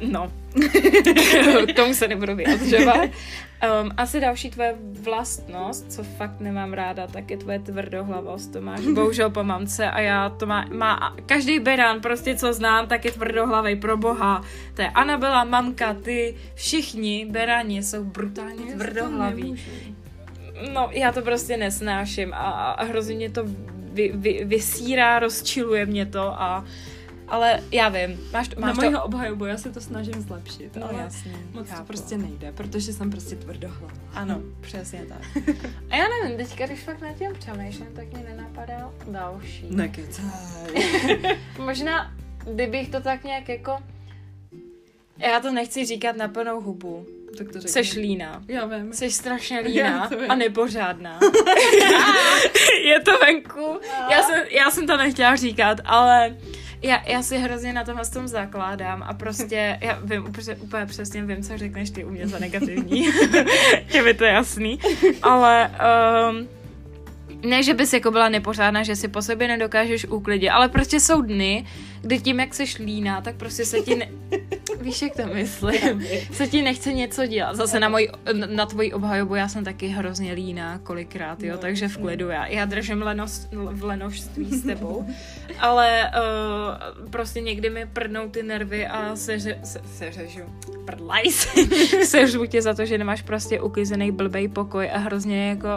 Speaker 1: no, tomu se nebudu vyjadřovat. Um, asi další tvoje vlastnost, co fakt nemám ráda, tak je tvoje tvrdohlavost. To máš bohužel po mamce a já to má, má každý beran, prostě co znám, tak je tvrdohlavej pro boha. To je Anabela, mamka, ty, všichni berani jsou brutálně tvrdohlaví. No, já to prostě nesnáším a, a hrozně mě to vy, vy, vysírá, rozčiluje mě to a ale já vím, máš, máš
Speaker 2: Na mojího obhajobu já se to snažím zlepšit,
Speaker 1: no, ale jasně,
Speaker 2: moc chápu. to prostě nejde, protože jsem prostě tvrdohlava.
Speaker 1: Ano, přesně tak. A já nevím, teďka, když fakt na tím přemýšlím, tak mě nenapadá další.
Speaker 2: Nekecaj.
Speaker 1: Možná, kdybych to tak nějak jako... Já to nechci říkat na plnou hubu,
Speaker 2: tak to
Speaker 1: Seš líná.
Speaker 2: Já vím.
Speaker 1: Seš strašně líná a nepořádná. je to venku. Já jsem, já jsem to nechtěla říkat, ale já, já si hrozně na tomhle tom zakládám a prostě, já vím úplně, úplně přesně vím, co řekneš ty u mě za negativní. je mi to jasný. Ale um, ne, že bys jako byla nepořádná, že si po sobě nedokážeš uklidit, ale prostě jsou dny, kdy tím, jak seš líná, tak prostě se ti, ne... víš, jak to myslím, se ti nechce něco dělat. Zase na, můj, na tvoji obhajobu já jsem taky hrozně líná kolikrát, jo, no, takže v klidu. Já, já držím lenost, v lenožství s tebou, ale uh, prostě někdy mi prdnou ty nervy a seře, se, seřežu, prdlaj se, seřu tě za to, že nemáš prostě uklizený blbej pokoj a hrozně jako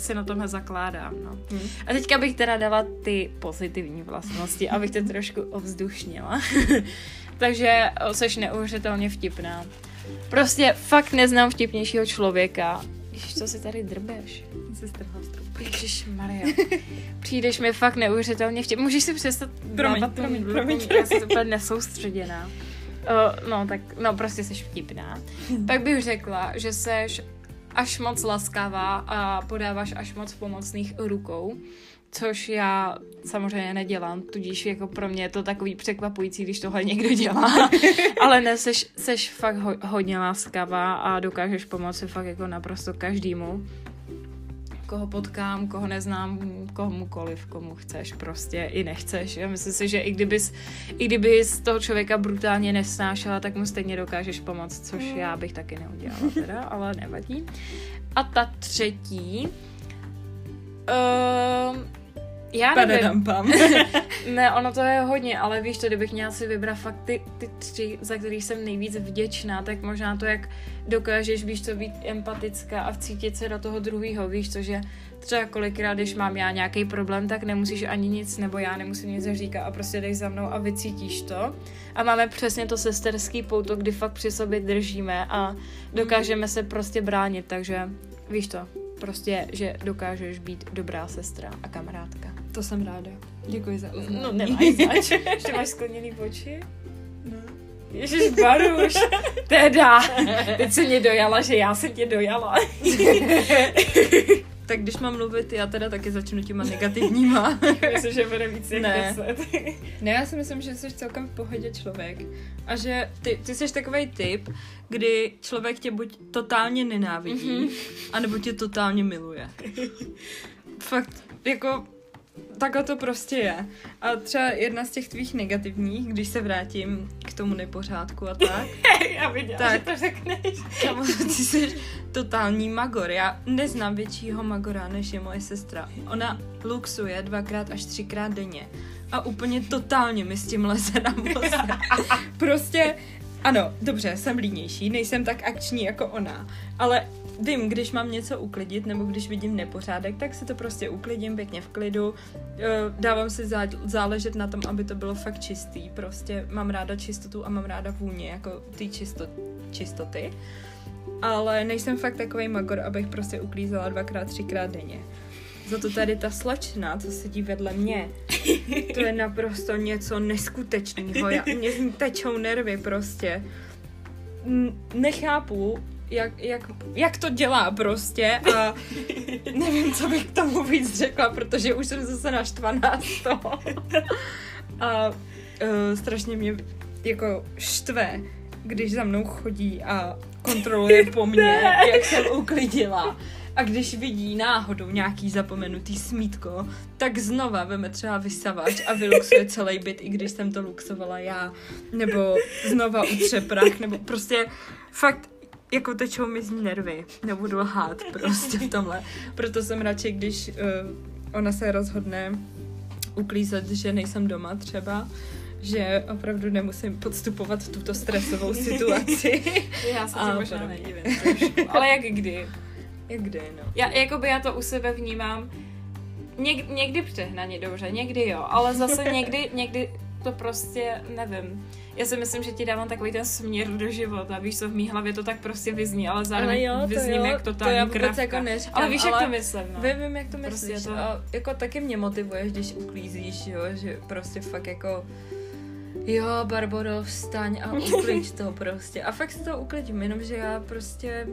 Speaker 1: si na tomhle zakládám. No. Hmm. A teďka bych teda dala ty pozitivní vlastnosti, abych to trošku ovzdušnila. Takže seš neuvěřitelně vtipná. Prostě fakt neznám vtipnějšího člověka. Ježiš, co si tady drbeš?
Speaker 2: Jsi strhla
Speaker 1: Ježiš Maria. Přijdeš mi fakt neuvěřitelně vtipná. Můžeš si přestat
Speaker 2: promiň, promiň, promiň, promiň.
Speaker 1: Já jsem úplně nesoustředěná. Uh, no, tak, no, prostě jsi vtipná. Hmm. Pak bych řekla, že seš až moc laskavá a podáváš až moc pomocných rukou, což já samozřejmě nedělám, tudíž jako pro mě je to takový překvapující, když tohle někdo dělá, ale ne, seš, seš fakt ho, hodně laskavá a dokážeš pomoci fakt jako naprosto každému koho potkám, koho neznám, komukoliv, komu chceš prostě i nechceš. Já myslím si, že i kdybys, i kdybys toho člověka brutálně nesnášela, tak mu stejně dokážeš pomoct, což já bych taky neudělala teda, ale nevadí. A ta třetí, uh, já nevím. ne, ono to je hodně, ale víš to, kdybych měla si vybrat fakt ty, ty tři, za kterých jsem nejvíc vděčná, tak možná to, jak dokážeš, víš co, být empatická a vcítit se do toho druhého, víš co, že třeba kolikrát, když mám já nějaký problém, tak nemusíš ani nic, nebo já nemusím nic říkat a prostě jdeš za mnou a vycítíš to. A máme přesně to sesterský pouto, kdy fakt při sobě držíme a dokážeme se prostě bránit, takže víš to, prostě, že dokážeš být dobrá sestra a kamarádka.
Speaker 2: To jsem ráda. Děkuji za uznání.
Speaker 1: No nemáš zač. Ještě máš skleněný oči? No. Ježiš, Baruš, teda, teď se mě dojala, že já jsem tě dojala.
Speaker 2: tak když mám mluvit, já teda taky začnu těma negativníma.
Speaker 1: Myslím, že bude víc jak
Speaker 2: ne. ne, já si myslím, že jsi celkem v pohodě člověk. A že ty, ty jsi takový typ, kdy člověk tě buď totálně nenávidí, mm-hmm. anebo tě totálně miluje. Fakt, jako takhle to prostě je. A třeba jedna z těch tvých negativních, když se vrátím k tomu nepořádku a tak.
Speaker 1: Já viděla, tak, že to řekneš.
Speaker 2: Kamo, ty jsi totální magor. Já neznám většího magora, než je moje sestra. Ona luxuje dvakrát až třikrát denně. A úplně totálně mi s tím leze na prostě ano, dobře, jsem línější, nejsem tak akční jako ona, ale vím, když mám něco uklidit, nebo když vidím nepořádek, tak si to prostě uklidím pěkně v klidu. Eh, dávám si záležet na tom, aby to bylo fakt čistý. Prostě mám ráda čistotu a mám ráda vůně, jako ty čisto, čistoty. Ale nejsem fakt takový magor, abych prostě uklízela dvakrát, třikrát denně. Za to tady ta slečna, co sedí vedle mě, to je naprosto něco neskutečného. Já, mě tečou nervy prostě. Nechápu, jak, jak, jak to dělá prostě a nevím, co bych k tomu víc řekla, protože už jsem zase naštvaná z toho. A uh, strašně mě jako štve, když za mnou chodí a kontroluje po mně, jak jsem uklidila. A když vidí náhodou nějaký zapomenutý smítko, tak znova veme třeba vysavač a vyluxuje celý byt, i když jsem to luxovala já. Nebo znova utře prach, nebo prostě fakt jako tečou mi z nervy. Nebudu lhát prostě v tomhle. Proto jsem radši, když uh, ona se rozhodne uklízet, že nejsem doma třeba, že opravdu nemusím podstupovat tuto stresovou situaci.
Speaker 1: já se tím možná nedivím Ale jak kdy?
Speaker 2: Jak kdy, no.
Speaker 1: Já, jakoby já to u sebe vnímám něk, někdy přehnaně dobře, někdy jo, ale zase někdy, někdy to prostě nevím. Já si myslím, že ti dávám takový ten směr do života, víš co, v mý hlavě to tak prostě vyzní, ale zároveň ale jo, vyzním jo, jak totální to já vůbec jako neříkám, Ale víš, ale jak to myslím, no.
Speaker 2: Vím, vím, jak to prostě myslíš. Prostě to... A jako taky mě motivuješ, když uklízíš, jo, že prostě fakt jako jo, Barboro, vstaň a uklid to prostě. A fakt si to uklidím, jenomže já prostě,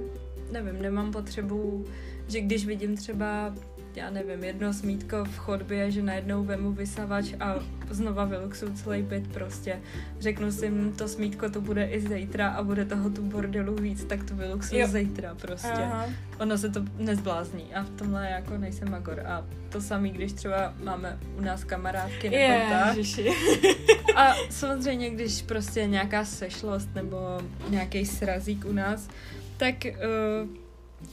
Speaker 2: nevím, nemám potřebu, že když vidím třeba já nevím, jedno smítko v chodbě, že najednou vemu vysavač a znova vyluxuju celý byt prostě. Řeknu si, to smítko to bude i zítra a bude toho tu bordelu víc, tak to vyluxuju zítra prostě. Aha. Ono se to nezblázní a v tomhle jako nejsem magor. A to samý, když třeba máme u nás kamarádky nebo
Speaker 1: je, tak.
Speaker 2: A samozřejmě, když prostě nějaká sešlost nebo nějaký srazík u nás, tak uh,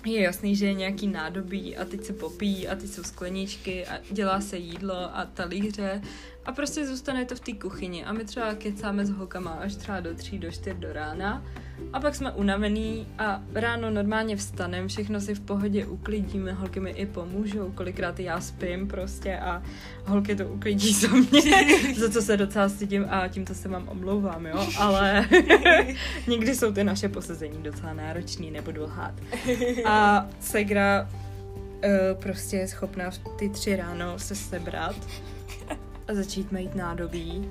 Speaker 2: je jasný, že je nějaký nádobí a teď se popíjí a teď jsou skleničky a dělá se jídlo a talíře a prostě zůstane to v té kuchyni. A my třeba kecáme s holkama až třeba do tří, do čtyř do rána. A pak jsme unavený a ráno normálně vstanem, všechno si v pohodě uklidíme, holky mi i pomůžou, kolikrát já spím prostě a holky to uklidí za mě, za co se docela stydím a tímto se vám omlouvám, jo, ale někdy jsou ty naše posazení docela náročný, nebudu lhát. A Segra uh, prostě je schopná v ty tři ráno se sebrat a začít mít nádobí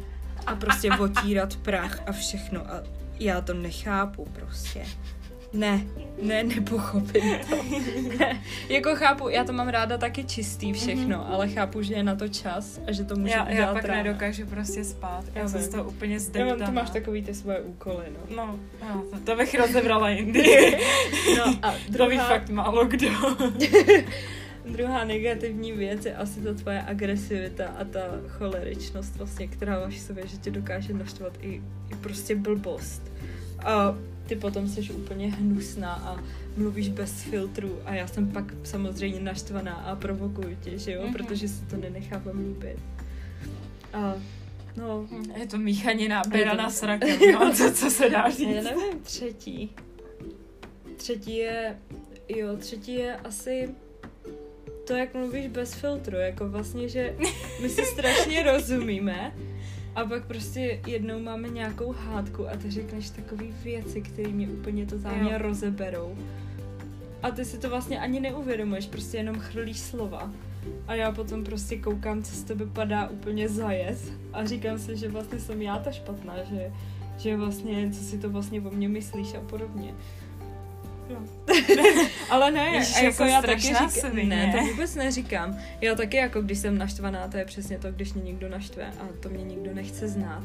Speaker 2: a prostě otírat prach a všechno a já to nechápu prostě. Ne, ne, nepochopím to. ne. Jako chápu, já to mám ráda taky čistý všechno, mm-hmm. ale chápu, že je na to čas a že to může
Speaker 1: já,
Speaker 2: udělat
Speaker 1: Já pak ráno. nedokážu prostě spát. Já, já jsem z toho úplně zdeptaná.
Speaker 2: Já ty máš takový ty svoje úkoly,
Speaker 1: no. No, no to, to bych rozebrala jindy.
Speaker 2: no a druhá...
Speaker 1: To ví fakt málo kdo.
Speaker 2: Druhá negativní věc je asi ta tvoje agresivita a ta choleričnost vlastně, která máš v sobě, že tě dokáže naštvat i, i prostě blbost. A ty potom jsi úplně hnusná a mluvíš bez filtru a já jsem pak samozřejmě naštvaná a provokuju tě, že jo, mm-hmm. protože si to nenechávám líbit. A no...
Speaker 1: Je to míchanina bera na srakem, no, co, co se dá říct.
Speaker 2: Já nevím, třetí. Třetí je, jo, třetí je asi to, jak mluvíš bez filtru, jako vlastně, že my si strašně rozumíme a pak prostě jednou máme nějakou hádku a ty řekneš takový věci, které mě úplně totálně rozeberou. A ty si to vlastně ani neuvědomuješ, prostě jenom chrlíš slova. A já potom prostě koukám, co z tebe padá úplně zajez a říkám si, že vlastně jsem já ta špatná, že, že vlastně, co si to vlastně o mně myslíš a podobně. Ale ne, Ježiš, jako já taky říkám, ne, to vůbec neříkám. Já taky jako když jsem naštvaná, to je přesně to, když mě někdo naštve a to mě nikdo nechce znát,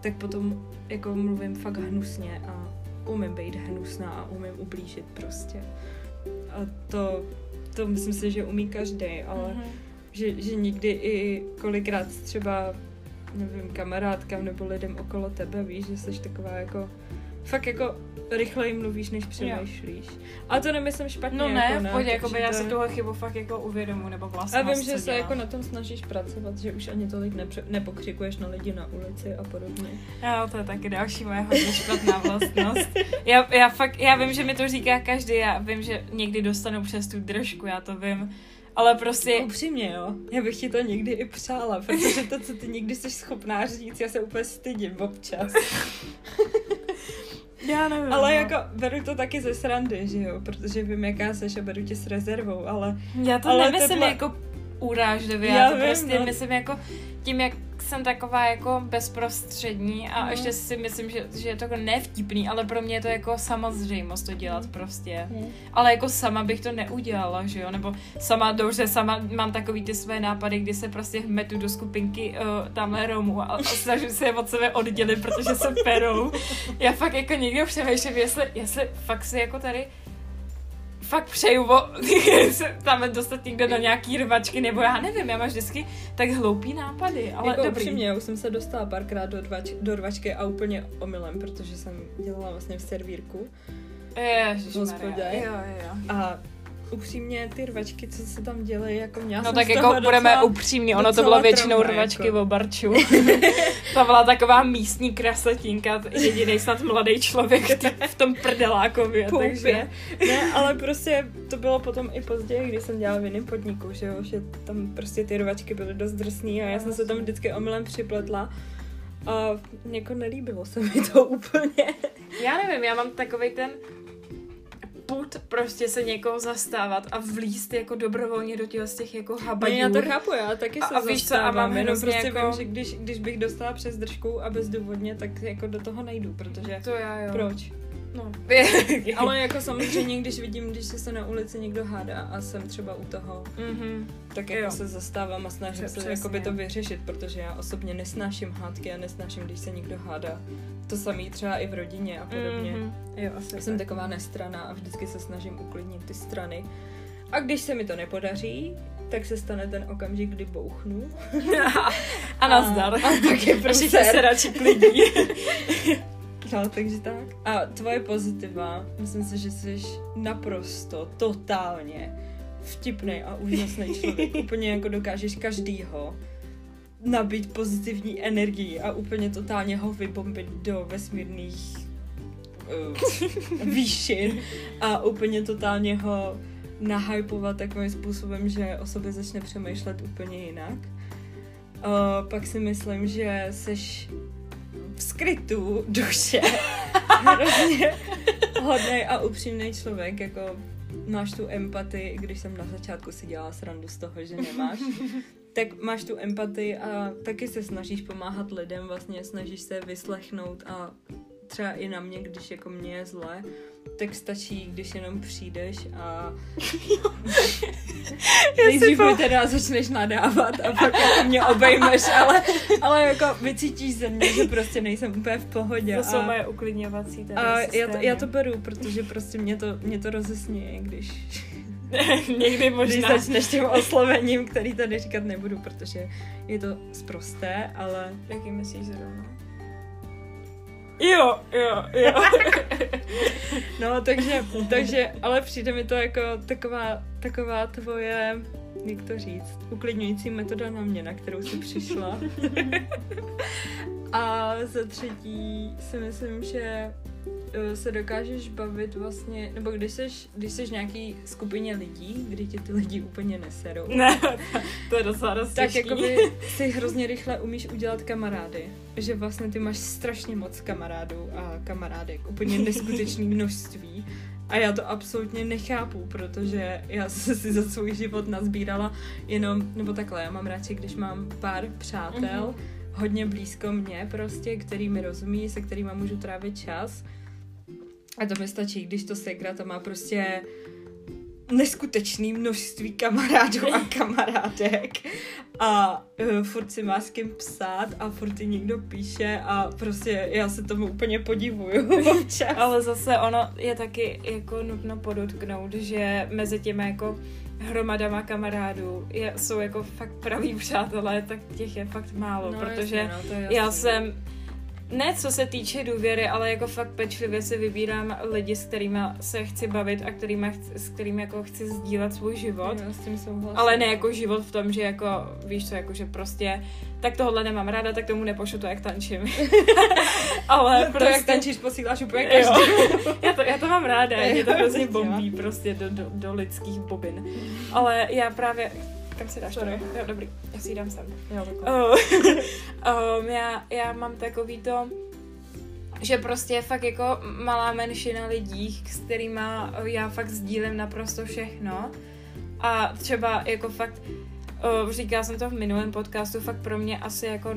Speaker 2: tak potom jako mluvím fakt hnusně a umím být hnusná a umím ublížit prostě. A to, to myslím si, že umí každý, ale mm-hmm. že, že někdy i kolikrát třeba nevím, kamarádkám nebo lidem okolo tebe víš, že jsi taková jako fakt jako rychleji mluvíš, než přemýšlíš. A to nemyslím špatně.
Speaker 1: No ne,
Speaker 2: jako
Speaker 1: v pohodě, jako by já
Speaker 2: to...
Speaker 1: si tuhle chybu fakt jako uvědomu, nebo vlastně
Speaker 2: A vím, že se jako na tom snažíš pracovat, že už ani tolik nepře- nepokřikuješ na lidi na ulici a podobně.
Speaker 1: Jo, to je taky další moje hodně špatná vlastnost. Já, já fakt, já vím, že mi to říká každý, já vím, že někdy dostanu přes tu držku, já to vím. Ale prostě...
Speaker 2: Upřímně, jo. Já bych ti to někdy i přála, protože to, co ty někdy jsi schopná říct, já se úplně stydím občas.
Speaker 1: Já nevím.
Speaker 2: Ale
Speaker 1: no.
Speaker 2: jako beru to taky ze srandy, že jo, protože vím, jaká seš a beru tě s rezervou, ale...
Speaker 1: Já to
Speaker 2: ale
Speaker 1: nemyslím
Speaker 2: tohle-
Speaker 1: jako urážlivě,
Speaker 2: Já
Speaker 1: já, to
Speaker 2: vím,
Speaker 1: prostě
Speaker 2: no.
Speaker 1: myslím jako tím, jak jsem taková jako bezprostřední a
Speaker 2: No.
Speaker 1: ještě si myslím, že, že je to jako nevtipný, ale pro mě je to jako samozřejmost to dělat prostě. Ale jako sama bych to neudělala, že jo, nebo sama, dobře, sama mám takový ty své nápady, kdy se prostě hmetu do skupinky uh, tamhle Romů a, a snažím se je od sebe oddělit, protože se perou. Já fakt jako někdy přemýšlím, jestli, jestli fakt si jako tady fakt přeju o, se tam dostat někde do nějaký rvačky, nebo já nevím, já mám vždycky tak hloupý nápady, ale
Speaker 2: jako
Speaker 1: dobrý.
Speaker 2: upřímně, já už jsem se dostala párkrát do, rvač, do rvačky a úplně omylem, protože jsem dělala vlastně v servírku.
Speaker 1: Ježišmarja. Jo, jo.
Speaker 2: A upřímně ty rvačky, co se tam dělají, jako měla
Speaker 1: No
Speaker 2: jsem
Speaker 1: tak
Speaker 2: z toho
Speaker 1: jako budeme
Speaker 2: docela...
Speaker 1: upřímní, ono to bylo většinou
Speaker 2: trauma,
Speaker 1: rvačky
Speaker 2: jako.
Speaker 1: v obarču. to byla taková místní krasetinka, jediný snad mladý člověk v tom prdelákově,
Speaker 2: Poupě.
Speaker 1: takže...
Speaker 2: Ne, ale prostě to bylo potom i později, když jsem dělala v jiném podniku, že jo, že tam prostě ty rvačky byly dost drsný a já jsem se tam vždycky omylem připletla a jako nelíbilo se mi to úplně.
Speaker 1: Já nevím, já mám takový ten put prostě se někoho zastávat a vlíst jako dobrovolně do těch z těch jako habaďů.
Speaker 2: Ne, já to chápu, já taky
Speaker 1: A-
Speaker 2: se
Speaker 1: a víš co, a mám
Speaker 2: jenom prostě
Speaker 1: jako-
Speaker 2: vím, že když, když bych dostala přes držku a bezdůvodně, tak jako do toho nejdu, protože
Speaker 1: To já jo.
Speaker 2: proč?
Speaker 1: No.
Speaker 2: Ale jako samozřejmě, když vidím, když se na ulici někdo hádá a jsem třeba u toho,
Speaker 1: Mhm.
Speaker 2: tak jako
Speaker 1: Jo.
Speaker 2: se zastávám a snažím
Speaker 1: Pře-
Speaker 2: se jakoby to vyřešit, protože já osobně nesnáším hádky a nesnáším, když se někdo hádá. To samé třeba i v rodině a podobně.
Speaker 1: Mhm. Jo, asi
Speaker 2: Jsem
Speaker 1: tak.
Speaker 2: taková nestrana a vždycky se snažím uklidnit ty strany. A když se mi to nepodaří, tak se stane ten okamžik, kdy bouchnu.
Speaker 1: A nazdar.
Speaker 2: A, a je
Speaker 1: všichni
Speaker 2: průser.
Speaker 1: se radši klidí.
Speaker 2: No, takže tak. A tvoje pozitiva, myslím si, že jsi naprosto, totálně vtipný a úžasný člověk. Úplně jako dokážeš každýho nabít pozitivní energii a úplně totálně ho vybombit do vesmírných uh, výšin a úplně totálně ho nahypovat takovým způsobem, že o sobě začne přemýšlet úplně jinak. Uh, pak si myslím, že seš v skrytu duše. Hrozně hodný a upřímný člověk, jako máš tu empatii, i když jsem na začátku si dělala srandu z toho, že nemáš, tak máš tu empatii a taky se snažíš pomáhat lidem, vlastně snažíš se vyslechnout a třeba i na mě, když jako mě je zle, tak stačí, když jenom přijdeš a nejdřív mi teda začneš nadávat a pak jako mě obejmeš, ale, ale jako vycítíš ze mě, že prostě nejsem úplně v pohodě.
Speaker 1: To jsou
Speaker 2: a,
Speaker 1: moje uklidňovací tady
Speaker 2: a já, to, já to beru, protože prostě mě to, mě to rozesměje, když,
Speaker 1: Někdy
Speaker 2: když
Speaker 1: možná.
Speaker 2: začneš tím oslovením, který tady říkat nebudu, protože je to zprosté, ale
Speaker 1: Jaký myslíš zrovna? Jo, jo, jo.
Speaker 2: No, takže, takže, ale přijde mi to jako taková, taková tvoje, jak to říct, uklidňující metoda na mě, na kterou jsi přišla. A za třetí si myslím, že se dokážeš bavit vlastně, nebo když seš, když seš nějaký skupině lidí, kdy tě ty lidi úplně neserou,
Speaker 1: ne, to je docela dost
Speaker 2: tak jakoby si hrozně rychle umíš udělat kamarády. Že vlastně ty máš strašně moc kamarádů a kamarádek. Úplně neskutečné množství. A já to absolutně nechápu, protože já jsem si za svůj život nazbírala jenom, nebo takhle, já mám radši, když mám pár přátel,
Speaker 1: Mhm.
Speaker 2: hodně blízko mě prostě, který mi rozumí, se kterými můžu trávit čas. A to mi stačí, když to segra to má prostě neskutečný množství kamarádů a kamarádek a uh, furt si má s kým psát a furt ti někdo píše a prostě já se tomu úplně podivuju občas.
Speaker 1: Ale zase ono je taky jako nutno podotknout, že mezi těmi jako hromadama kamarádů je, jsou jako fakt praví přátelé, tak těch je fakt málo, protože
Speaker 2: jasně, no,
Speaker 1: já jsem ne co se týče důvěry, ale jako fakt pečlivě si vybírám lidi, s kterými se chci bavit a kterýma, s kterými jako chci sdílet svůj život.
Speaker 2: Jo, s tím souhlasím.
Speaker 1: Ale ne jako život v tom, že jako, víš co, jako že prostě, tak tohle nemám ráda, tak tomu nepošlu to, jak tančím. ale
Speaker 2: to,
Speaker 1: prostě...
Speaker 2: jak tančíš, posíláš úplně každý.
Speaker 1: já, to, já to mám ráda, mě to hrozně bombí prostě do, do, do lidských bobin. Ale já právě, kam si dáš
Speaker 2: Sorry.
Speaker 1: to? Jo, dobrý, já si ji dám sem.
Speaker 2: Jo.
Speaker 1: Oh. um, já, já mám takový to, že prostě je fakt jako malá menšina lidí, s kterými já fakt sdílím naprosto všechno. A třeba jako fakt, uh, říkala jsem to v minulém podcastu, fakt pro mě asi jako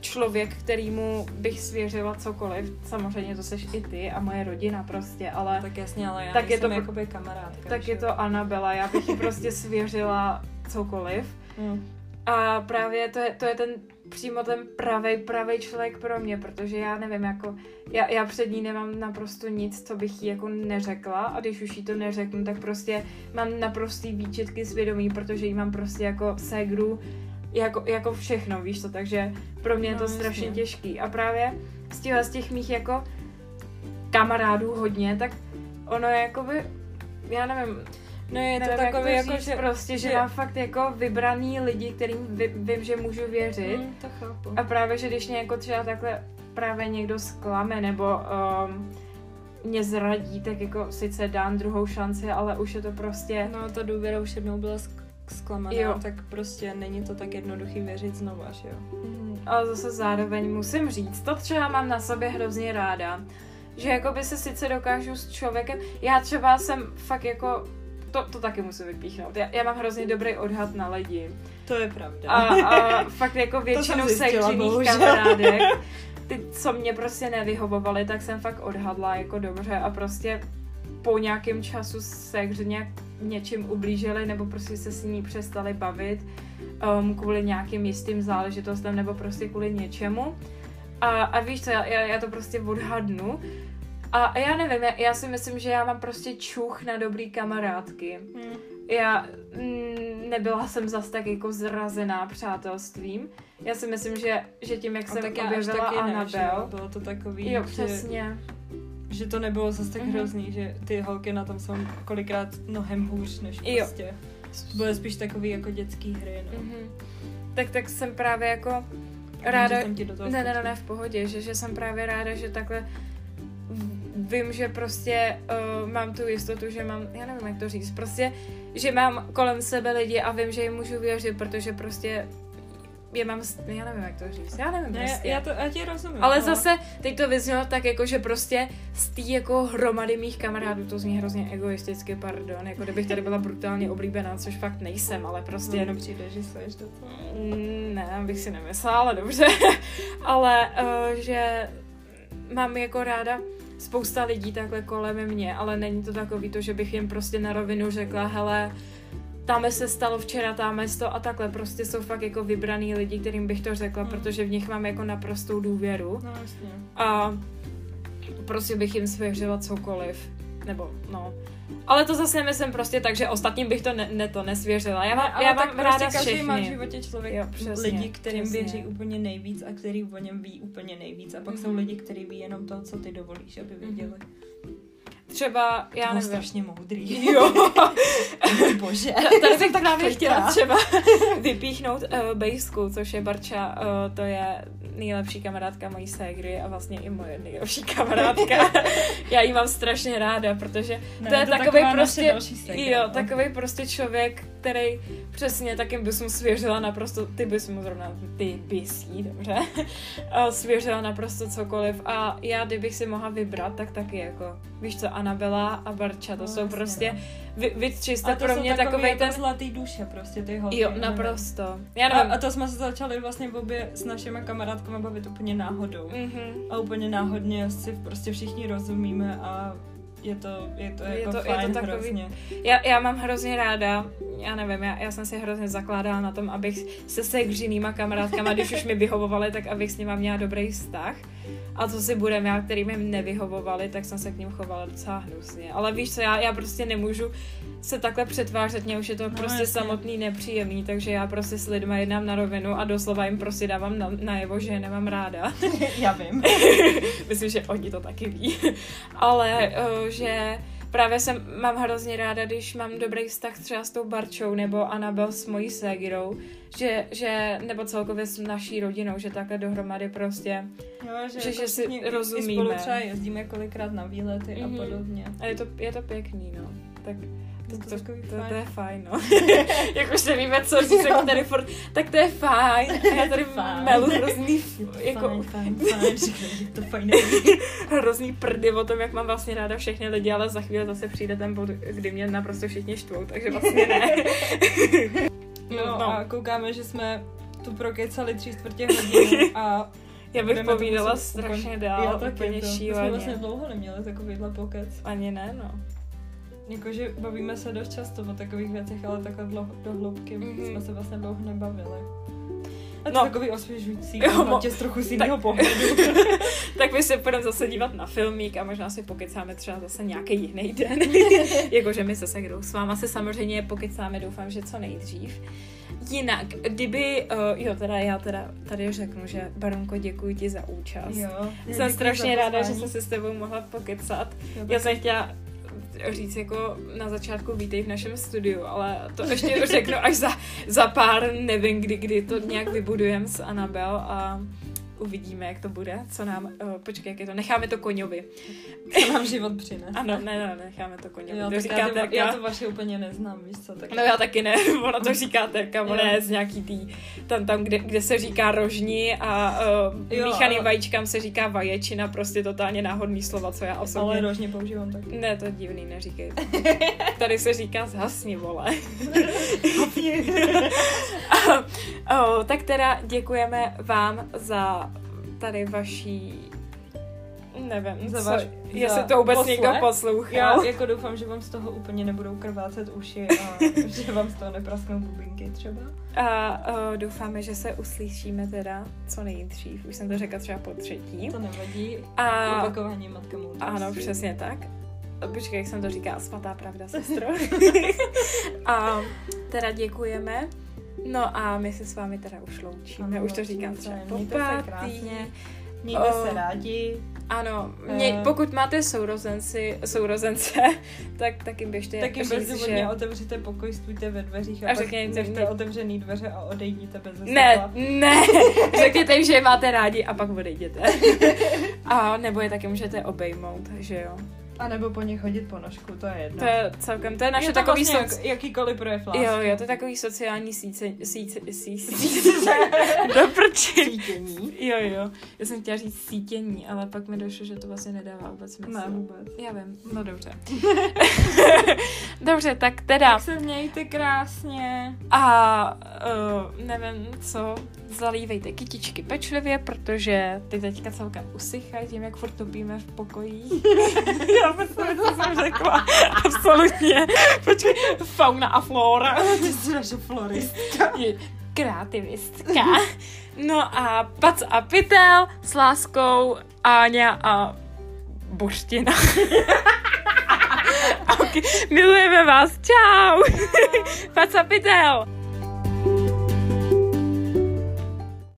Speaker 1: člověk, kterýmu bych svěřila cokoliv, samozřejmě to seš i ty a moje rodina prostě, ale
Speaker 2: Tak jasně, ale já
Speaker 1: Tak je to-
Speaker 2: jakoby kamarádka.
Speaker 1: tak
Speaker 2: že
Speaker 1: je to Anabela, já bych jí prostě svěřila cokoliv.
Speaker 2: Mm.
Speaker 1: A právě to je, to je ten přímo ten pravý, pravý člověk pro mě, protože já nevím, jako já, já před ní nemám naprosto nic, co bych jí jako neřekla a když už jí to neřeknu, tak prostě mám naprostý výčitky svědomí, protože jí mám prostě jako ségru, jako, jako všechno, víš to, takže pro mě je
Speaker 2: No,
Speaker 1: to
Speaker 2: jasně.
Speaker 1: strašně těžký a právě z těchhle z těch mých jako kamarádů hodně, tak ono je jakoby, já nevím,
Speaker 2: No je to
Speaker 1: nevím, jak
Speaker 2: takový, jako,
Speaker 1: říct,
Speaker 2: že...
Speaker 1: prostě, že
Speaker 2: že-
Speaker 1: mám fakt jako vybraný lidi, kterým vy, vím, že můžu věřit.
Speaker 2: Mm, to chápu.
Speaker 1: A právě, že když mě jako třeba takhle právě někdo zklame nebo um, mě zradí, tak jako sice dám druhou šanci, ale už je to prostě...
Speaker 2: No ta důvěra už jednou byla sk- zklamaná,
Speaker 1: Jo.
Speaker 2: tak prostě není to tak jednoduchý věřit znova, že jo.
Speaker 1: Mm, Ale zase zároveň musím říct, to třeba mám na sobě hrozně ráda, že jako by se sice dokážu s člověkem, já třeba jsem fakt jako, to, to taky musím vypíchnout, já, já mám hrozně dobrý odhad na lidi.
Speaker 2: To je pravda.
Speaker 1: A, a fakt jako sekřených
Speaker 2: bohužel.
Speaker 1: kamarádek, ty, co mě prostě nevyhovovaly, tak jsem fakt odhadla jako dobře a prostě po nějakém času se nějak něčím ublížili nebo prostě se s ní přestali bavit um, kvůli nějakým jistým záležitostem nebo prostě kvůli něčemu. A, a víš co, já, já, to prostě odhadnu. A, a já nevím, já, já si myslím, že já mám prostě čuch na dobrý kamarádky
Speaker 2: Hmm.
Speaker 1: já mm, nebyla jsem zas tak jako zrazená přátelstvím. Já si myslím, že, že tím, jak
Speaker 2: A
Speaker 1: jsem
Speaker 2: tak
Speaker 1: objevila
Speaker 2: taky.
Speaker 1: Anabel,
Speaker 2: Bylo to takový,
Speaker 1: jo, přesně.
Speaker 2: že to nebylo zase tak
Speaker 1: Mhm.
Speaker 2: hrozný, že ty holky na tom jsou kolikrát mnohem hůř, než
Speaker 1: Jo.
Speaker 2: prostě. Byly spíš takový jako dětský hry, no.
Speaker 1: Mhm. Tak, tak jsem právě jako
Speaker 2: Že
Speaker 1: ráda,
Speaker 2: jsem ti do toho
Speaker 1: ne, ne, ne, ne, v pohodě, že, že jsem právě ráda, že takhle vím, že prostě uh, mám tu jistotu, že mám, já nevím, jak to říct, prostě, že mám kolem sebe lidi a vím, že jim můžu věřit, protože prostě je mám, já nevím, jak to říct, já nevím
Speaker 2: Ne,
Speaker 1: prostě.
Speaker 2: já, to, já ti rozumím.
Speaker 1: Ale
Speaker 2: no.
Speaker 1: zase, teď to vyznělo tak jako, že prostě z té jako hromady mých kamarádů, to zní hrozně egoisticky, pardon, jako kdybych tady byla brutálně oblíbená, což fakt nejsem, ale prostě
Speaker 2: Prostě
Speaker 1: jenom
Speaker 2: přijde, že seš do toho.
Speaker 1: Mm, Ne, bych si nemyslela, ale dobře. ale uh, že mám jako ráda spousta lidí takhle kolem mě, ale není to takový to, že bych jim prostě na rovinu řekla, hele, tam se stalo včera, tam to a takhle. Prostě jsou fakt jako vybraný lidi, kterým bych to řekla,
Speaker 2: Hmm.
Speaker 1: protože v nich mám jako naprostou důvěru.
Speaker 2: No jasně.
Speaker 1: A prostě bych jim svěřila cokoliv. Nebo, no. Ale to zase nemyslím prostě tak, že ostatním bych to ne, ne to nesvěřila. Já mám,
Speaker 2: ale
Speaker 1: já
Speaker 2: tak
Speaker 1: mám ráda
Speaker 2: prostě každý má v
Speaker 1: všechny.
Speaker 2: životě člověk
Speaker 1: Jo, přesně,
Speaker 2: lidi, kterým
Speaker 1: přesně.
Speaker 2: věří úplně nejvíc a který o něm ví úplně nejvíc. A pak
Speaker 1: Mhm.
Speaker 2: jsou lidi, kteří ví jenom to, co ty dovolíš, aby věděli.
Speaker 1: Třeba, já nevím.
Speaker 2: strašně moudrý.
Speaker 1: Jo.
Speaker 2: Bože.
Speaker 1: Tady bych právě
Speaker 2: Pojďte.
Speaker 1: chtěla třeba vypíchnout uh, Bejsku, což je Barča, uh, to je nejlepší kamarádka mojí ségry a vlastně i moje nejlepší kamarádka. Já ji mám strašně ráda, protože
Speaker 2: Ne,
Speaker 1: to je
Speaker 2: to
Speaker 1: takový prostě,
Speaker 2: ségra,
Speaker 1: jo,
Speaker 2: no.
Speaker 1: takový prostě člověk, který přesně takým bys mu svěřila naprosto, ty bys mu zrovna, ty bys jí, dobře, a svěřila naprosto cokoliv a já, kdybych si mohla vybrat, tak taky jako, víš co, Anabela a Barča, to
Speaker 2: No,
Speaker 1: jsou
Speaker 2: jasně,
Speaker 1: prostě,
Speaker 2: no.
Speaker 1: vy, vy
Speaker 2: A to
Speaker 1: pro mě
Speaker 2: takový jako
Speaker 1: ten,
Speaker 2: zlatý duše prostě ty holky.
Speaker 1: jo, naprosto. Já
Speaker 2: A,
Speaker 1: nevím.
Speaker 2: a to jsme se začali vlastně obě s našimi kamarádkami bavit úplně náhodou.
Speaker 1: Mhm.
Speaker 2: A úplně náhodně si prostě všichni rozumíme a je to, je to
Speaker 1: Je
Speaker 2: jako
Speaker 1: to- je to
Speaker 2: fajn
Speaker 1: takový-
Speaker 2: hrozně.
Speaker 1: Já, já mám hrozně ráda, já nevím, já, já jsem si hrozně zakládala na tom, abych se sekřinýma kamarádkama, když už mi vyhovovali, tak abych s nima měla dobrý vztah. A co si budem, já, který mi nevyhovovali, tak jsem se k ním chovala docela hnusně. Ale víš co, já, já prostě nemůžu se takhle přetvářet, mě už je to
Speaker 2: No,
Speaker 1: prostě
Speaker 2: jasně.
Speaker 1: samotný nepříjemný, takže já prostě s lidma jednám na rovinu a doslova jim prostě dávám na, najevo, že je nemám ráda.
Speaker 2: Já vím.
Speaker 1: Myslím, že oni to taky ví. Ale uh, že právě jsem, mám hrozně ráda, když mám dobrý vztah třeba s tou Barčou nebo Anabel s mojí ségirou, že, že, nebo celkově s naší rodinou, že takhle dohromady prostě.
Speaker 2: Jo, že,
Speaker 1: Že-
Speaker 2: jako
Speaker 1: že si
Speaker 2: i-
Speaker 1: rozumíme.
Speaker 2: I spolu třeba jezdíme kolikrát na výlety
Speaker 1: Mhm.
Speaker 2: a podobně.
Speaker 1: A je to, je to pěkný, no. Tak
Speaker 2: To,
Speaker 1: to,
Speaker 2: to,
Speaker 1: to, to, to je fajn, no. Jak už nevíme, co říct, tak tady furt, tak to je fajn. A já tady
Speaker 2: Fajn.
Speaker 1: melu hrozný, jako,
Speaker 2: Fajn, fajn, fajn, to fajn.
Speaker 1: hrozný prdy o tom, jak mám vlastně ráda všechny lidi, ale za chvíli zase přijde ten bod, kdy mě naprosto všichni štvou, takže vlastně ne.
Speaker 2: No,
Speaker 1: No.
Speaker 2: a koukáme, že jsme tu prokecali tři čtvrtě hodiny a
Speaker 1: Já bych
Speaker 2: budeme to
Speaker 1: povídala strašně dál,
Speaker 2: Já taky,
Speaker 1: úplně
Speaker 2: to. My jsme
Speaker 1: šíleně.
Speaker 2: vlastně dlouho neměli takovýhle pokec.
Speaker 1: Ani ne, no.
Speaker 2: Jakože bavíme se dost často o takových věcech, ale takhle dlo, do hloubky
Speaker 1: Mhm.
Speaker 2: mm-hmm. jsme se vlastně dlouho nebavili. A to
Speaker 1: No.
Speaker 2: takový osvěžující,
Speaker 1: Jo,
Speaker 2: jo,
Speaker 1: mo-
Speaker 2: tě z trochu z jiného pohledu.
Speaker 1: tak my se půjdeme zase dívat na filmík a možná si pokecáme třeba zase nějaký jiný den. Jakože my se segrou s váma se samozřejmě pokecáme, doufám, že co nejdřív. Jinak, kdyby, uh, jo, teda já teda tady řeknu, že Baronko, děkuji ti za účast.
Speaker 2: jo.
Speaker 1: Jsem strašně ráda, že jsem se s tebou mohla pokecat. Já jsem chtěla říct jako na začátku vítej v našem studiu, ale to ještě řeknu až za, za pár, nevím kdy, kdy to nějak vybudujeme s Anabel a uvidíme, jak to bude, co nám, uh, počkej, jak je to, necháme to koňovi.
Speaker 2: Co nám život přinese.
Speaker 1: Ano, ne, ne, necháme to koňovi.
Speaker 2: Jo,
Speaker 1: to říká
Speaker 2: já, já to vaše úplně neznám, víš co? Tak
Speaker 1: No já taky ne, ona to říká Terka, ona je z nějaký tý, tam, tam kde, kde se říká rožní a uh,
Speaker 2: Jo,
Speaker 1: míchaným
Speaker 2: ale-
Speaker 1: vajíčkám se říká vaječina, prostě totálně náhodný slova, co já osobně...
Speaker 2: ale rožně používám taky.
Speaker 1: Ne, to je divný, neříkej. Tady se říká zhasni, vole. o, tak teda děkujeme vám za tady vaší nevím,
Speaker 2: Za
Speaker 1: co,
Speaker 2: váš-
Speaker 1: jestli to vůbec
Speaker 2: poslech.
Speaker 1: někdo poslouchal.
Speaker 2: Já jako doufám, že vám z toho úplně nebudou krvácet uši a že vám z toho neprasknou bubínky třeba.
Speaker 1: A o, doufáme, že se uslyšíme teda co nejdřív. Už jsem to řekla třeba po třetí.
Speaker 2: To nevadí.
Speaker 1: A
Speaker 2: Opakování matka moudrosti.
Speaker 1: ano, přesně tak. Počkej, jak jsem to říká, svatá pravda, sestro. a teda děkujeme. No a my se s vámi teda už loučíme.
Speaker 2: Ano,
Speaker 1: už to říkám třeba po
Speaker 2: Mějte se
Speaker 1: pátý.
Speaker 2: krásně. Mějte
Speaker 1: O.
Speaker 2: se rádi.
Speaker 1: Ano, mě,
Speaker 2: Eh.
Speaker 1: pokud máte sourozenci, sourozence, tak, tak jim běžte
Speaker 2: Tak jim
Speaker 1: říct,
Speaker 2: bezdůvodně
Speaker 1: že...
Speaker 2: otevřete pokoj, stůjte ve dveřích a,
Speaker 1: A řekněte jim-
Speaker 2: otevřený dveře a odejděte bez
Speaker 1: Ne, ne, řekněte jim, že je máte rádi a pak odejděte. A nebo je taky můžete obejmout, že jo.
Speaker 2: A nebo po nich hodit po nožku, to je jedno.
Speaker 1: To je celkem, to je naše
Speaker 2: je to
Speaker 1: takový
Speaker 2: vlastně
Speaker 1: soc...
Speaker 2: jak, jakýkoliv projev lásky.
Speaker 1: Jo, jo, to je takový sociální síce, síce, síce, prči.
Speaker 2: Cítění.
Speaker 1: Jo, jo, já jsem chtěla říct sítění, ale pak mi došlo, že to vlastně nedává vůbec smysl.
Speaker 2: Ne, vůbec.
Speaker 1: Já vím, no dobře. dobře, tak teda
Speaker 2: Tak se mějte krásně.
Speaker 1: a uh, nevím co, zalívejte kytičky pečlivě, protože ty teďka celkem usychají tím, jak furt topíme v pokoji. Já myslím, co jsem řekla. Absolutně. Počkej, fauna a flora.
Speaker 2: Ty jsi naše floristka.
Speaker 1: Kreativistka. No a pac a pytel s láskou Áňa a Boština. okay. Milujeme vás, čau. pac a pytel.